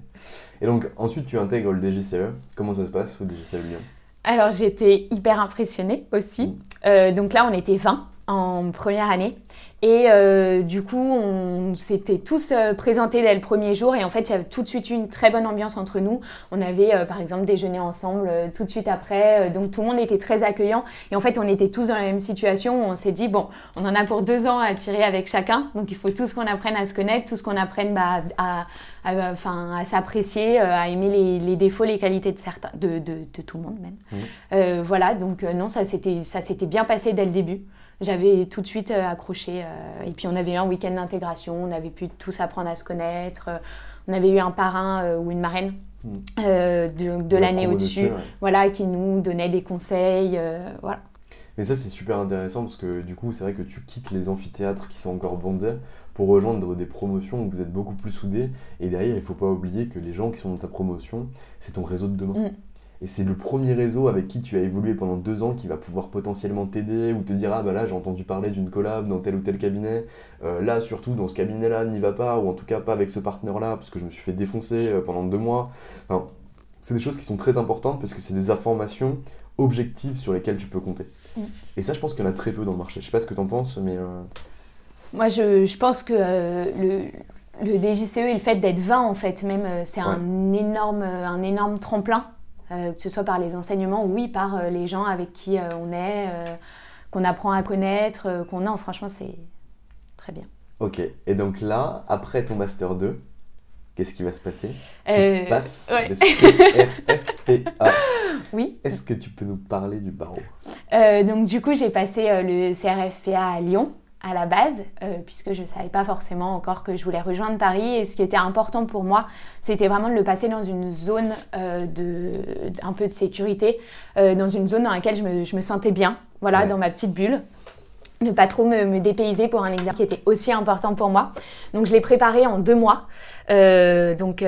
Et donc, ensuite, tu intègres le DGCE. Comment ça se passe au DGCE Lyon? Alors, j'étais hyper impressionnée aussi. Mm. Euh, donc là, on était 20 en première année. Et euh, du coup, on s'était tous euh, présentés dès le premier jour et en fait, il y avait tout de suite une très bonne ambiance entre nous. On avait euh, par exemple déjeuné ensemble tout de suite après, donc tout le monde était très accueillant. Et en fait, on était tous dans la même situation où on s'est dit, bon, on en a pour deux ans à tirer avec chacun, donc il faut tous qu'on apprenne à se connaître, tous qu'on apprenne bah, à, enfin, à s'apprécier, à aimer les, défauts, les qualités de, certains, de, de, de tout le monde même. Mmh. voilà, donc non, ça s'était bien passé dès le début j'avais tout de suite euh, accroché. Euh, et puis on avait eu un week-end d'intégration, on avait pu tous apprendre à se connaître. Euh, on avait eu un parrain ou une marraine hmm. de, l'année au-dessus, voilà, qui nous donnait des conseils, voilà. Mais ça c'est super intéressant parce que du coup c'est vrai que tu quittes les amphithéâtres qui sont encore bondés pour rejoindre des promotions où vous êtes beaucoup plus soudés et derrière il faut pas oublier que les gens qui sont dans ta promotion c'est ton réseau de demain. Hmm. Et c'est le premier réseau avec qui tu as évolué pendant deux ans qui va pouvoir potentiellement t'aider ou te dire Ah bah là j'ai entendu parler d'une collab dans tel ou tel cabinet. Euh, là surtout dans ce cabinet-là n'y va pas ou en tout cas pas avec ce partenaire-là parce que je me suis fait défoncer euh, pendant deux mois. Enfin, c'est des choses qui sont très importantes parce que c'est des informations objectives sur lesquelles tu peux compter. Mm. Et ça je pense qu'il y en a très peu dans le marché. Je sais pas ce que tu en penses mais... Euh, Moi je, je, pense que le, le DGCE et le fait d'être 20 en fait même c'est un, énorme, un énorme tremplin euh, que ce soit par les enseignements, oui, par euh, les gens avec qui euh, on est, qu'on apprend à connaître, qu'on a. Franchement, c'est très bien. Ok, et donc là, après ton Master 2, qu'est-ce qui va se passer? Tu passes le CRFPA. Oui. Est-ce que tu peux nous parler du barreau? Donc du coup, j'ai passé le CRFPA à Lyon à la base, euh, puisque je ne savais pas forcément encore que je voulais rejoindre Paris. Et ce qui était important pour moi, c'était vraiment de le passer dans une zone euh, de, un peu de sécurité, euh, dans une zone dans laquelle je me, je me sentais bien, voilà, dans ma petite bulle ne pas trop me, dépayser pour un examen qui était aussi important pour moi. Donc je l'ai préparé en deux mois. Donc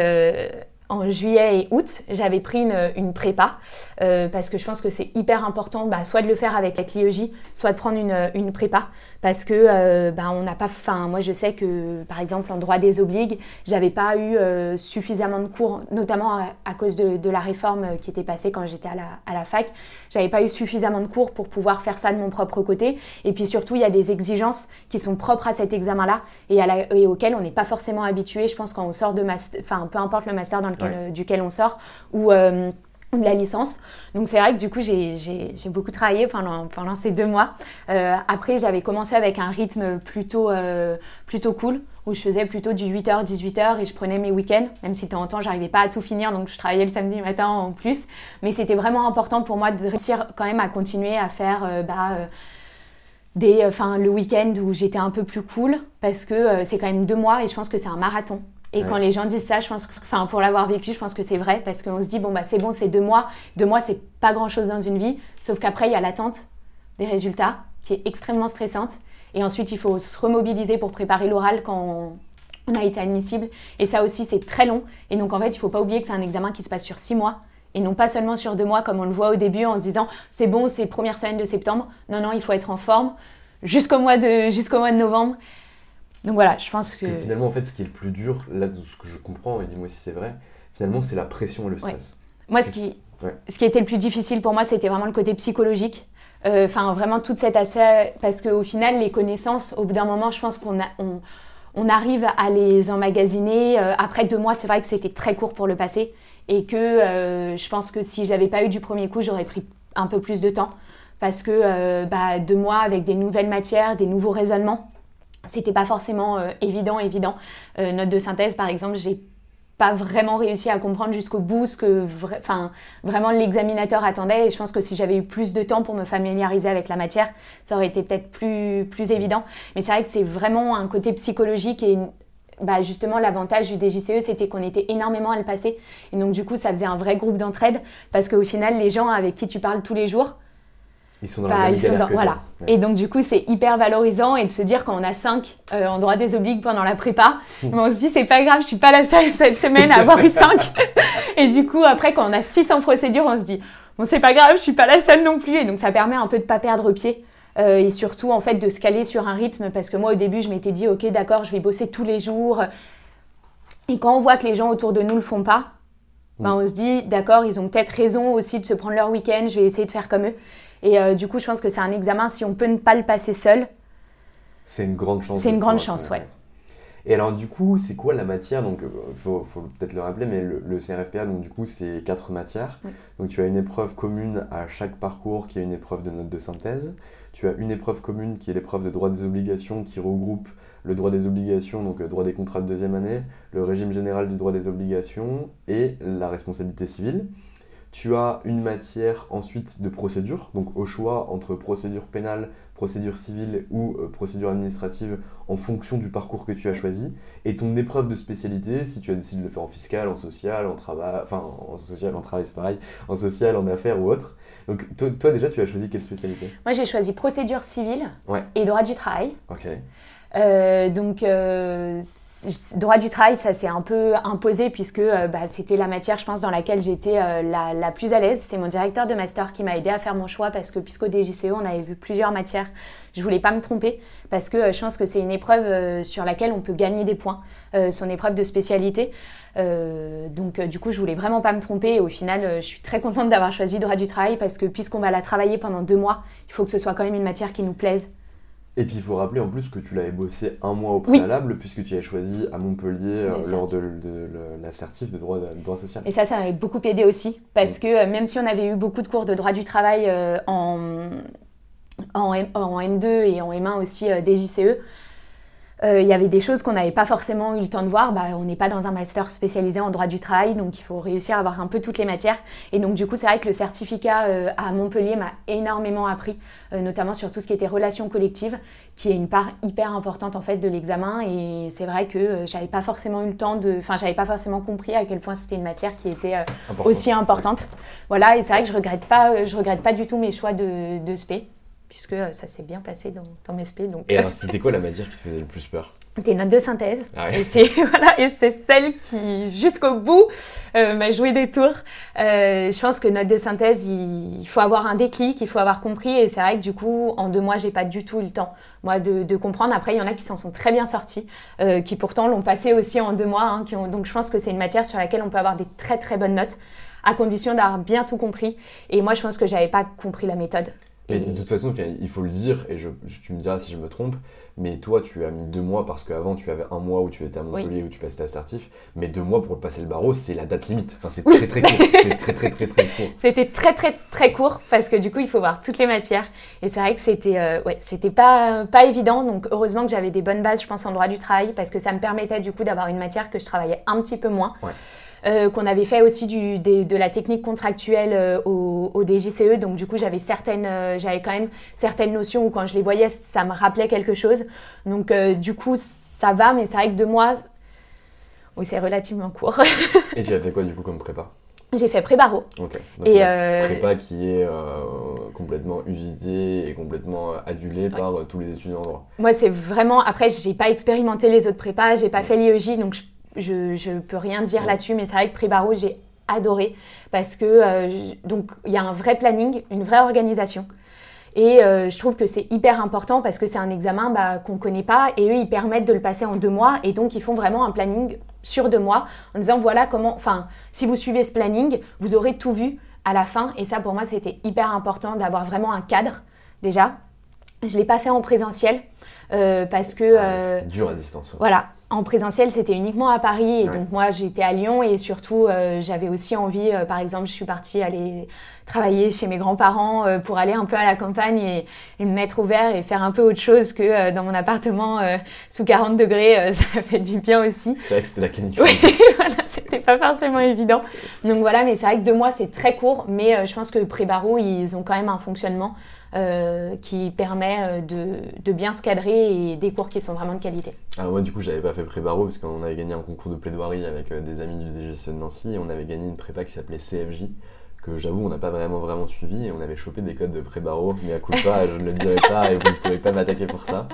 en juillet et août, j'avais pris une, prépa euh, parce que je pense que c'est hyper important, bah, soit de le faire avec la CLIEJ, soit de prendre une, prépa parce que euh, bah, on n'a pas. Enfin, moi, je sais que par exemple en droit des obligues, j'avais pas eu euh, suffisamment de cours, notamment à, cause de, la réforme qui était passée quand j'étais à la, à la fac. J'avais pas eu suffisamment de cours pour pouvoir faire ça de mon propre côté. Et puis surtout, il y a des exigences qui sont propres à cet examen-là et, et auxquelles on n'est pas forcément habitué. Je pense quand on sort de master, enfin, peu importe le master dans lequel euh, duquel on sort, ou euh, de la licence. Donc c'est vrai que du coup j'ai beaucoup travaillé pendant, ces deux mois. Euh, après j'avais commencé avec un rythme plutôt, plutôt cool où je faisais plutôt du 8h, 18h et je prenais mes week-ends, même si de temps en temps j'arrivais pas à tout finir donc je travaillais le samedi matin en plus. Mais c'était vraiment important pour moi de réussir quand même à continuer à faire bah, des, le week-end où j'étais un peu plus cool parce que c'est quand même deux mois et je pense que c'est un marathon. Et quand les gens disent ça, je pense, enfin pour l'avoir vécu, je pense que c'est vrai parce qu'on se dit bon bah c'est bon, c'est deux mois, deux mois c'est pas grand chose dans une vie, sauf qu'après il y a l'attente des résultats qui est extrêmement stressante. Et ensuite il faut se remobiliser pour préparer l'oral quand on, a été admissible. Et ça aussi c'est très long. Et donc en fait il faut pas oublier que c'est un examen qui se passe sur six mois. Et non pas seulement sur deux mois comme on le voit au début en se disant c'est bon c'est première semaine de septembre, non non il faut être en forme jusqu'au mois de jusqu'au mois de novembre donc voilà, je pense que... Finalement, en fait, ce qui est le plus dur, là, de ce que je comprends, et dis-moi si c'est vrai, finalement, c'est la pression et le stress. Moi, ce qui, ce qui était le plus difficile pour moi, c'était vraiment le côté psychologique. Euh, enfin, vraiment, toute cette aspect, parce qu'au final, les connaissances, au bout d'un moment, je pense qu'on on, on, arrive à les emmagasiner. Euh, après deux mois, c'est vrai que c'était très court pour le passer. Et que euh, je pense que si j'avais pas eu du premier coup, j'aurais pris un peu plus de temps. Parce que bah, deux mois avec des nouvelles matières, des nouveaux raisonnements, c'était pas forcément euh, évident, évident. Euh, note de synthèse, par exemple, j'ai pas vraiment réussi à comprendre jusqu'au bout ce que enfin, vraiment l'examinateur attendait. Et je pense que si j'avais eu plus de temps pour me familiariser avec la matière, ça aurait été peut-être plus, plus évident. Mais c'est vrai que c'est vraiment un côté psychologique et bah justement, l'avantage du DJCE, c'était qu'on était énormément à le passer. Et donc, du coup, ça faisait un vrai groupe d'entraide parce qu'au final, les gens avec qui tu parles tous les jours, ils sont dans la bah, même galère que voilà. Et donc du coup, c'est hyper valorisant et de se dire quand on a 5 euh, en droit des obligues pendant la prépa, on se dit c'est pas grave, je suis pas la seule cette semaine à avoir eu 5. et du coup, après quand on a 6 en procédure, on se dit bon c'est pas grave, je suis pas la seule non plus. Et donc ça permet un peu de pas perdre pied. Euh, et surtout en fait de se caler sur un rythme parce que moi au début je m'étais dit ok d'accord je vais bosser tous les jours et quand on voit que les gens autour de nous le font pas ben, on se dit d'accord ils ont peut-être raison aussi de se prendre leur week-end je vais essayer de faire comme eux et euh, du coup, je pense que c'est un examen, si on peut ne pas le passer seul. C'est une grande chance. C'est une grande chance, ouais. Et alors, du coup, c'est quoi la matière? Donc, il euh, faut, faut peut-être le rappeler, mais le, CRFPA, donc, du coup, c'est quatre matières. Donc, tu as une épreuve commune à chaque parcours qui est une épreuve de note de synthèse. Tu as une épreuve commune qui est l'épreuve de droit des obligations qui regroupe le droit des obligations, donc le droit des contrats de deuxième année, le régime général du droit des obligations et la responsabilité civile. Tu as une matière ensuite de procédure, donc au choix entre procédure pénale, procédure civile ou euh, procédure administrative en fonction du parcours que tu as choisi. Et ton épreuve de spécialité, si tu as décidé de le faire en fiscal, en social, en travail, enfin en social, en travail c'est pareil, en social, en affaires ou autre. Donc toi, déjà tu as choisi quelle spécialité? Moi j'ai choisi procédure civile et droit du travail. Ok. Euh, donc euh, droit du travail, ça s'est un peu imposé puisque euh, bah, c'était la matière, je pense, dans laquelle j'étais euh, la, plus à l'aise. C'est mon directeur de master qui m'a aidé à faire mon choix parce que puisqu'au DGCE, on avait vu plusieurs matières, je voulais pas me tromper parce que euh, je pense que c'est une épreuve sur laquelle on peut gagner des points, son épreuve de spécialité. donc du coup, je voulais vraiment pas me tromper et au final, je suis très contente d'avoir choisi droit du travail parce que puisqu'on va la travailler pendant deux mois, il faut que ce soit quand même une matière qui nous plaise et puis il faut rappeler en plus que tu l'avais bossé un mois au préalable puisque tu avais choisi à Montpellier euh, lors de, l'assertif de droit, de droit social. Et ça, ça m'avait beaucoup aidé aussi parce que euh, même si on avait eu beaucoup de cours de droit du travail euh, en, en, M, 2 et en M1 aussi des Euh, il y avait des choses qu'on n'avait pas forcément eu le temps de voir. Bah, on n'est pas dans un master spécialisé en droit du travail, donc il faut réussir à avoir un peu toutes les matières. Et donc du coup, c'est vrai que le certificat euh, à Montpellier m'a énormément appris, euh, notamment sur tout ce qui était relations collectives, qui est une part hyper importante en fait de l'examen. Et c'est vrai que j'avais pas forcément eu le temps de, enfin, j'avais pas forcément compris à quel point c'était une matière qui était aussi importante. Voilà, et c'est vrai que je regrette pas, je regrette pas du tout mes choix de, de spé. Puisque ça s'est bien passé dans, dans mes SP. Donc... Et alors, c'était quoi la matière qui te faisait le plus peur? Tes notes de synthèse. Ah et c'est voilà, celle qui, jusqu'au bout, m'a joué des tours. je pense que note de synthèse, il, faut avoir un déclic, il faut avoir compris. Et c'est vrai que du coup, en deux mois, j'ai pas du tout eu le temps, moi, de, comprendre. Après, il y en a qui s'en sont très bien sortis, qui pourtant l'ont passé aussi en deux mois. Hein, qui ont, donc, je pense que c'est une matière sur laquelle on peut avoir des très très bonnes notes à condition d'avoir bien tout compris. Et moi, je pense que j'avais pas compris la méthode. Mais de toute façon, il faut le dire, et je, tu me diras si je me trompe, mais toi, tu as mis deux mois parce qu'avant, tu avais un mois où tu étais à Montpellier, où tu passais assertif, mais deux mois pour passer le barreau, c'est la date limite. Enfin, c'est très très court. c'est très très très très court. C'était très très très court parce que du coup, il faut voir toutes les matières. Et c'est vrai que c'était euh, ouais, c'était pas, pas évident. Donc, heureusement que j'avais des bonnes bases, je pense, en droit du travail parce que ça me permettait du coup d'avoir une matière que je travaillais un petit peu moins. Ouais. Euh, qu'on avait fait aussi du, de la technique contractuelle euh, au, DGCE. Donc du coup, j'avais certaines, euh, j'avais quand même certaines notions où quand je les voyais, ça me rappelait quelque chose. Donc du coup, ça va, mais c'est vrai que deux mois, oui, c'est relativement court. Et tu as fait quoi du coup comme prépa? J'ai fait pré-barreau. Ok. et prépa qui est complètement usitée et complètement adulée par tous les étudiants en droit. Moi, c'est vraiment. Après, j'ai pas expérimenté les autres prépas, j'ai pas fait l'IEJ, donc je je ne peux rien dire là-dessus, mais c'est vrai que pré-barreau, j'ai adoré parce que euh, donc il y a un vrai planning, une vraie organisation. Et euh, je trouve que c'est hyper important parce que c'est un examen bah, qu'on ne connaît pas et eux, ils permettent de le passer en deux mois. Et donc, ils font vraiment un planning sur deux mois en disant voilà comment, enfin, si vous suivez ce planning, vous aurez tout vu à la fin. Et ça, pour moi, c'était hyper important d'avoir vraiment un cadre déjà. Je ne l'ai pas fait en présentiel euh, parce que. c'est dur à distance. Voilà. En présentiel, c'était uniquement à Paris. Et donc, moi, j'étais à Lyon. Et surtout, euh, j'avais aussi envie, euh, par exemple, je suis partie aller travailler chez mes grands-parents euh, pour aller un peu à la campagne et, me mettre au vert et faire un peu autre chose que dans mon appartement sous 40 degrés. ça fait du bien aussi. C'est vrai que c'était la canicule. voilà, c'était pas forcément évident. Donc voilà, mais c'est vrai que deux mois, c'est très court. Mais je pense que pré-barreau, ils ont quand même un fonctionnement. Qui permet de, de, bien se cadrer et des cours qui sont vraiment de qualité. Alors moi du coup j'avais pas fait pré-barreau parce qu'on avait gagné un concours de plaidoirie avec euh, des amis du DGC de Nancy et on avait gagné une prépa qui s'appelait CFJ que j'avoue on n'a pas vraiment vraiment suivi et on avait chopé des codes de pré-barreau mais à coup de pas je ne le dirai pas et vous ne pourrez pas m'attaquer pour ça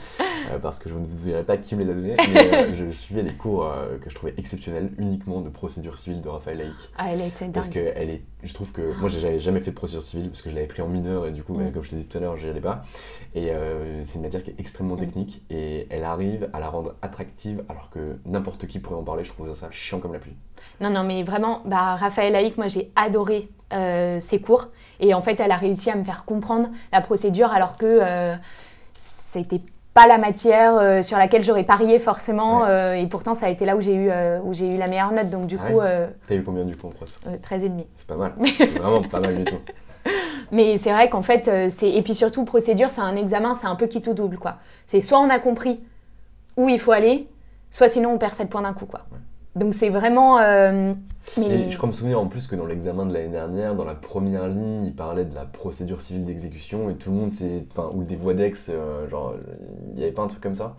euh, parce que je ne vous dirai pas qui me les a donnés mais euh, je suivais les cours que je trouvais exceptionnels uniquement de procédure civile de Raphaël Laïc ah elle était dingue parce que elle est je trouve que moi j'avais jamais fait de procédure civile parce que je l'avais pris en mineur et du coup mm. comme je te disais tout à l'heure j'y allais pas et euh, c'est une matière qui est extrêmement mm. technique et elle arrive à la rendre attractive alors que n'importe qui pourrait en parler je trouve ça chiant comme la pluie non non mais vraiment bah, Raphaël Laïc moi j'ai adoré euh, ses cours et en fait elle a réussi à me faire comprendre la procédure alors que euh, c'était pas la matière euh, sur laquelle j'aurais parié forcément. Euh, et pourtant, ça a été là où j'ai eu, où j'ai eu la meilleure note. Donc, du coup. T'as eu combien du coup en pros 13,5. C'est pas mal. c'est vraiment pas mal du tout. Mais c'est vrai qu'en fait, c'est. Et puis surtout, procédure, c'est un examen, c'est un peu qui tout double, quoi. C'est soit on a compris où il faut aller, soit sinon on perd 7 points d'un coup, quoi. Donc c'est vraiment. Euh, je crois me souvenir en plus que dans l'examen de l'année dernière, dans la première ligne, il parlait de la procédure civile d'exécution et tout le monde s'est. Enfin, ou des voix d'ex, euh, genre, il n'y avait pas un truc comme ça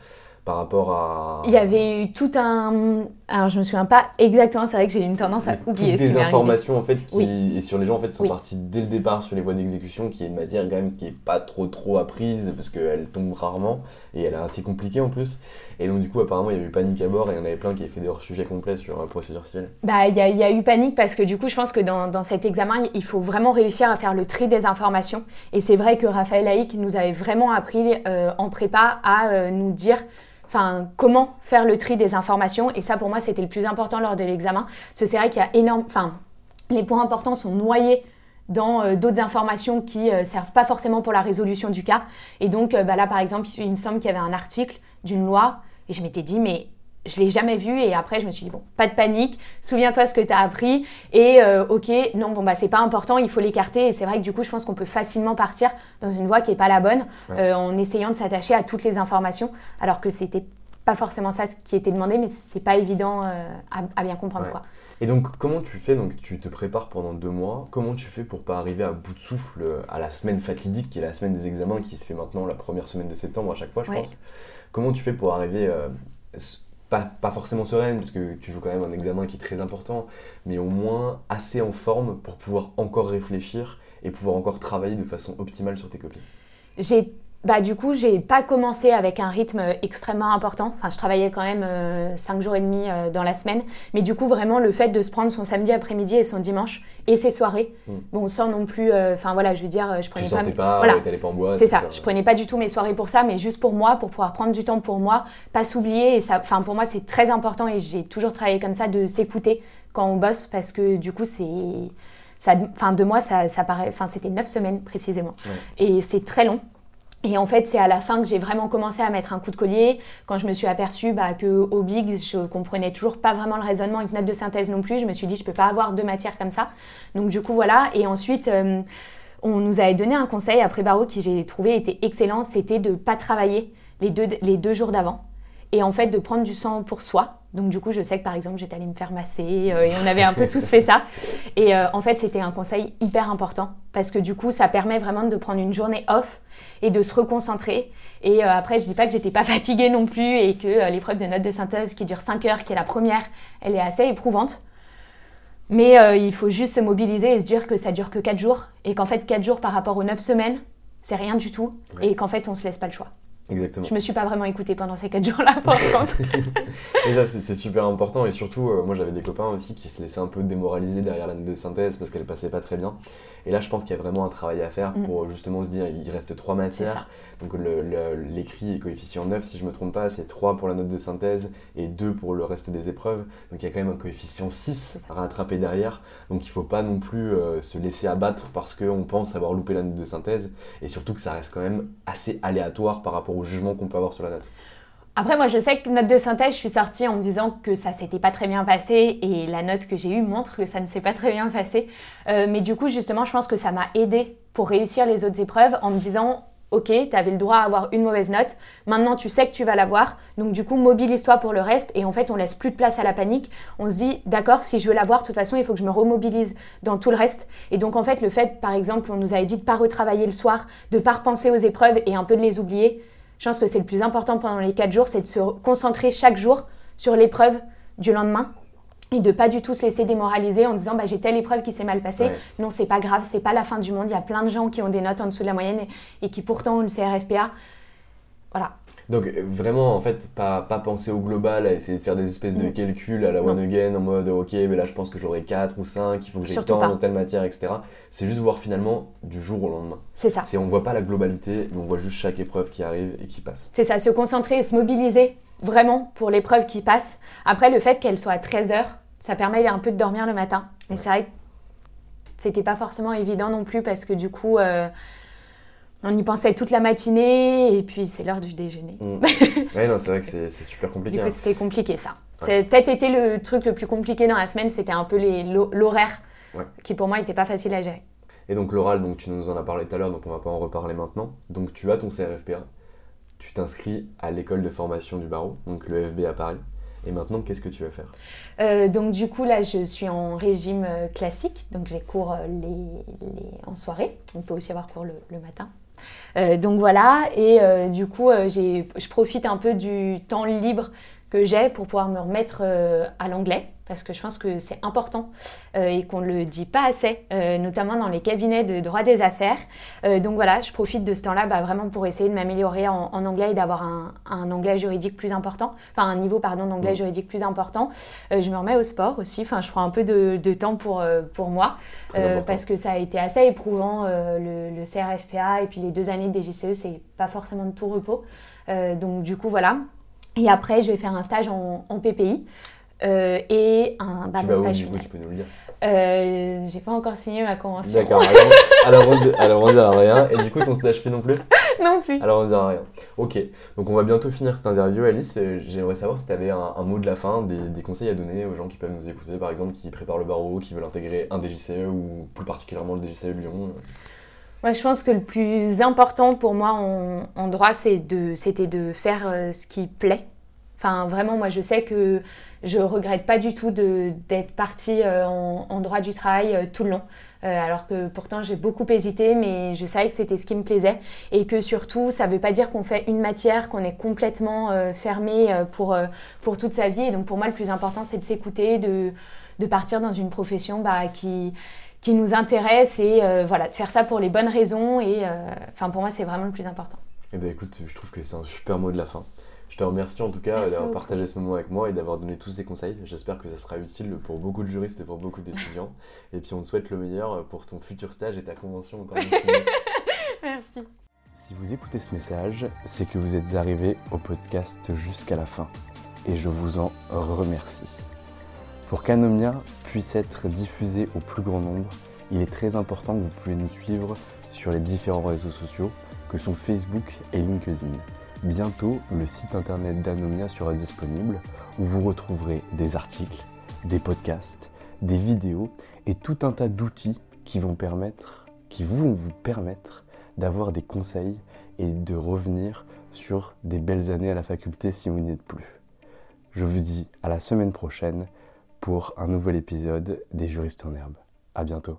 par rapport à. Il y avait eu tout un. Alors, je me souviens pas exactement, c'est vrai que j'ai une tendance à oublier. Des informations, en fait, qui. Et sur les gens, en fait, sont partis dès le départ sur les voies d'exécution, qui est une matière, quand même, qui est pas trop, trop apprise, parce qu'elle tombe rarement, et elle est assez compliquée en plus. Et donc, du coup, apparemment, il y a eu panique à bord, et il y en avait plein qui avaient fait des hors-sujets complets sur la procédure civile. Bah, il y, a eu panique, parce que du coup, je pense que dans, dans, cet examen, il faut vraiment réussir à faire le tri des informations. Et c'est vrai que Raphaël Haïk nous avait vraiment appris euh, en prépa à euh, nous dire comment faire le tri des informations. Et ça pour moi c'était le plus important lors de l'examen. Parce que c'est vrai qu'il y a énorme enfin les points importants sont noyés dans euh, d'autres informations qui ne euh, servent pas forcément pour la résolution du cas. Et donc euh, bah là par exemple il me semble qu'il y avait un article d'une loi et je m'étais dit mais je l'ai jamais vu et après je me suis dit bon pas de panique souviens-toi ce que tu as appris et euh, ok non bon bah c'est pas important il faut l'écarter et c'est vrai que du coup je pense qu'on peut facilement partir dans une voie qui est pas la bonne euh, en essayant de s'attacher à toutes les informations alors que c'était pas forcément ça ce qui était demandé mais c'est pas évident euh, à, bien comprendre quoi. Et donc comment tu fais donc tu te prépares pendant deux mois comment tu fais pour pas arriver à bout de souffle à la semaine fatidique qui est la semaine des examens qui se fait maintenant la première semaine de septembre à chaque fois je pense. Comment tu fais pour arriver pas, forcément sereine, parce que tu joues quand même un examen qui est très important, mais au moins assez en forme pour pouvoir encore réfléchir et pouvoir encore travailler de façon optimale sur tes copies bah, du coup, j'ai pas commencé avec un rythme extrêmement important. Enfin, je travaillais quand même 5 euh, jours et demi euh, dans la semaine. Mais du coup, vraiment, le fait de se prendre son samedi après-midi et son dimanche et ses soirées, mm. bon, sans non plus. Euh, enfin, voilà, je veux dire, je prenais tu pas. pas, pas en bois. C'est ça. Je prenais pas du tout mes soirées pour ça, mais juste pour moi, pour pouvoir prendre du temps pour moi, pas s'oublier. Et ça, enfin, pour moi, c'est très important et j'ai toujours travaillé comme ça de s'écouter quand on bosse parce que du coup, c'est. Ça, enfin, deux mois, ça, ça paraît. Enfin, c'était neuf semaines précisément. Et c'est très long. Et en fait, c'est à la fin que j'ai vraiment commencé à mettre un coup de collier, quand je me suis aperçue bah, qu'au Biggs, je comprenais toujours pas vraiment le raisonnement avec note de synthèse non plus. Je me suis dit, je peux pas avoir deux matières comme ça. Donc du coup, voilà. Et ensuite, euh, on nous avait donné un conseil après barreau qui j'ai trouvé était excellent, c'était de pas travailler les deux, les deux jours d'avant. Et en fait, de prendre du sang pour soi. Donc du coup, je sais que par exemple, j'étais allée me faire masser euh, et on avait un peu tous fait ça. Et euh, en fait, c'était un conseil hyper important parce que du coup, ça permet vraiment de prendre une journée off et de se reconcentrer. Et euh, après, je dis pas que j'étais pas fatiguée non plus et que l'épreuve de notes de synthèse qui dure 5 heures, qui est la première, elle est assez éprouvante. Mais il faut juste se mobiliser et se dire que ça dure que 4 jours et qu'en fait 4 jours par rapport aux 9 semaines, c'est rien du tout et qu'en fait on se laisse pas le choix. Exactement. Je me suis pas vraiment écoutée pendant ces 4 jours-là, par contre. et ça, c'est super important. Et surtout, euh, moi, j'avais des copains aussi qui se laissaient un peu démoraliser derrière l'année de synthèse parce qu'elle passait pas très bien. Et là, je pense qu'il y a vraiment un travail à faire mm. pour justement se dire il reste trois matières. Donc l'écrit est coefficient 9, si je me trompe pas, c'est 3 pour la note de synthèse et 2 pour le reste des épreuves. Donc il y a quand même un coefficient 6 à rattraper derrière. Donc il faut pas non plus euh, se laisser abattre parce qu'on pense avoir loupé la note de synthèse. Et surtout que ça reste quand même assez aléatoire par rapport au jugement qu'on peut avoir sur la note. Après, moi, je sais que note de synthèse, je suis sortie en me disant que ça s'était pas très bien passé et la note que j'ai eue montre que ça ne s'est pas très bien passé. Euh, mais du coup, justement, je pense que ça m'a aidé pour réussir les autres épreuves en me disant Ok, tu avais le droit à avoir une mauvaise note. Maintenant, tu sais que tu vas l'avoir. Donc, du coup, mobilise-toi pour le reste. Et en fait, on laisse plus de place à la panique. On se dit, d'accord, si je veux l'avoir, de toute façon, il faut que je me remobilise dans tout le reste. Et donc, en fait, le fait, par exemple, on nous avait dit de pas retravailler le soir, de pas repenser aux épreuves et un peu de les oublier. Je pense que c'est le plus important pendant les 4 jours, c'est de se concentrer chaque jour sur l'épreuve du lendemain et de pas du tout se laisser démoraliser en disant bah, j'ai telle épreuve qui s'est mal passée. Non, c'est pas grave, c'est pas la fin du monde. Il y a plein de gens qui ont des notes en dessous de la moyenne et, qui pourtant ont une CRFPA. Voilà. Donc vraiment, en fait, pas, pas penser au global, à essayer de faire des espèces de calculs à la one again en mode ok, mais là je pense que j'aurai 4 ou 5, il faut que j'ai tant dans telle matière, etc. C'est juste voir finalement du jour au lendemain. C'est ça. On voit pas la globalité, mais on voit juste chaque épreuve qui arrive et qui passe. C'est ça, se concentrer et se mobiliser vraiment pour l'épreuve qui passe. Après, le fait qu'elle soit à 13 heures, ça permet un peu de dormir le matin. Mais c'est vrai que c'était pas forcément évident non plus parce que du coup. Euh, on y pensait toute la matinée et puis c'est l'heure du déjeuner. Mm. oui, non, c'est vrai que c'est super compliqué. Du coup, hein. c'était compliqué ça. C'est peut-être été le truc le plus compliqué dans la semaine, c'était un peu l'horaire qui pour moi n'était pas facile à gérer. Et donc l'oral, donc tu nous en as parlé tout à l'heure, donc on va pas en reparler maintenant. Donc tu as ton CRFPA, tu t'inscris à l'école de formation du barreau, donc le FB à Paris. Et maintenant, qu'est-ce que tu vas faire? Euh, Donc du coup, là, je suis en régime euh, classique, donc j'ai cours euh, les, en soirée. On peut aussi avoir cours le matin. Euh, donc voilà, et euh, du coup, euh, je profite un peu du temps libre que j'ai pour pouvoir me remettre à l'anglais parce que je pense que c'est important et qu'on ne le dit pas assez, notamment dans les cabinets de droit des affaires. donc voilà, je profite de ce temps-là bah, vraiment pour essayer de m'améliorer en, anglais et d'avoir un, anglais juridique plus important, enfin un niveau pardon d'anglais juridique plus important. je me remets au sport aussi, enfin je prends un peu de, temps pour, pour moi parce que ça a été assez éprouvant le, le, CRFPA et puis les deux années de DGCE, c'est pas forcément de tout repos. donc du coup voilà. Et après, je vais faire un stage en, PPI euh, et un bah, tu vas stage où, tu peux nous le dire euh, J'ai pas encore signé ma convention. D'accord, alors, on, alors on dira rien. Et du coup, ton stage fait non plus? Non plus. Alors on dira rien. Ok, donc on va bientôt finir cette interview. Alice, euh, j'aimerais savoir si tu avais un, mot de la fin, des, conseils à donner aux gens qui peuvent nous écouter, par exemple, qui préparent le barreau, qui veulent intégrer un DGCE ou plus particulièrement le DGCE Lyon. Moi, je pense que le plus important pour moi en, droit, c'était de, faire euh, ce qui plaît. Enfin, vraiment, moi, je sais que je regrette pas du tout d'être partie euh, en, droit du travail euh, tout le long. alors que pourtant, j'ai beaucoup hésité, mais je savais que c'était ce qui me plaisait. Et que surtout, ça ne veut pas dire qu'on fait une matière, qu'on est complètement fermé pour, pour toute sa vie. Et donc, pour moi, le plus important, c'est de s'écouter, de, de partir dans une profession bah, qui qui nous intéresse et voilà, de faire ça pour les bonnes raisons. Et enfin, pour moi, c'est vraiment le plus important. Eh bien, écoute, je trouve que c'est un super mot de la fin. Je te remercie en tout cas d'avoir partagé ce moment avec moi et d'avoir donné tous ces conseils. J'espère que ça sera utile pour beaucoup de juristes et pour beaucoup d'étudiants. et puis on te souhaite le meilleur pour ton futur stage et ta convention encore Merci. Si vous écoutez ce message, c'est que vous êtes arrivé au podcast jusqu'à la fin. Et je vous en remercie. Pour qu'Anomia puisse être diffusé au plus grand nombre, il est très important que vous pouvez nous suivre sur les différents réseaux sociaux que sont Facebook et LinkedIn. Bientôt, le site internet d'Anomia sera disponible où vous retrouverez des articles, des podcasts, des vidéos et tout un tas d'outils qui vont permettre, qui vont vous permettre d'avoir des conseils et de revenir sur des belles années à la faculté si vous n'y êtes plus. Je vous dis à la semaine prochaine pour un nouvel épisode des juristes en herbe. À bientôt.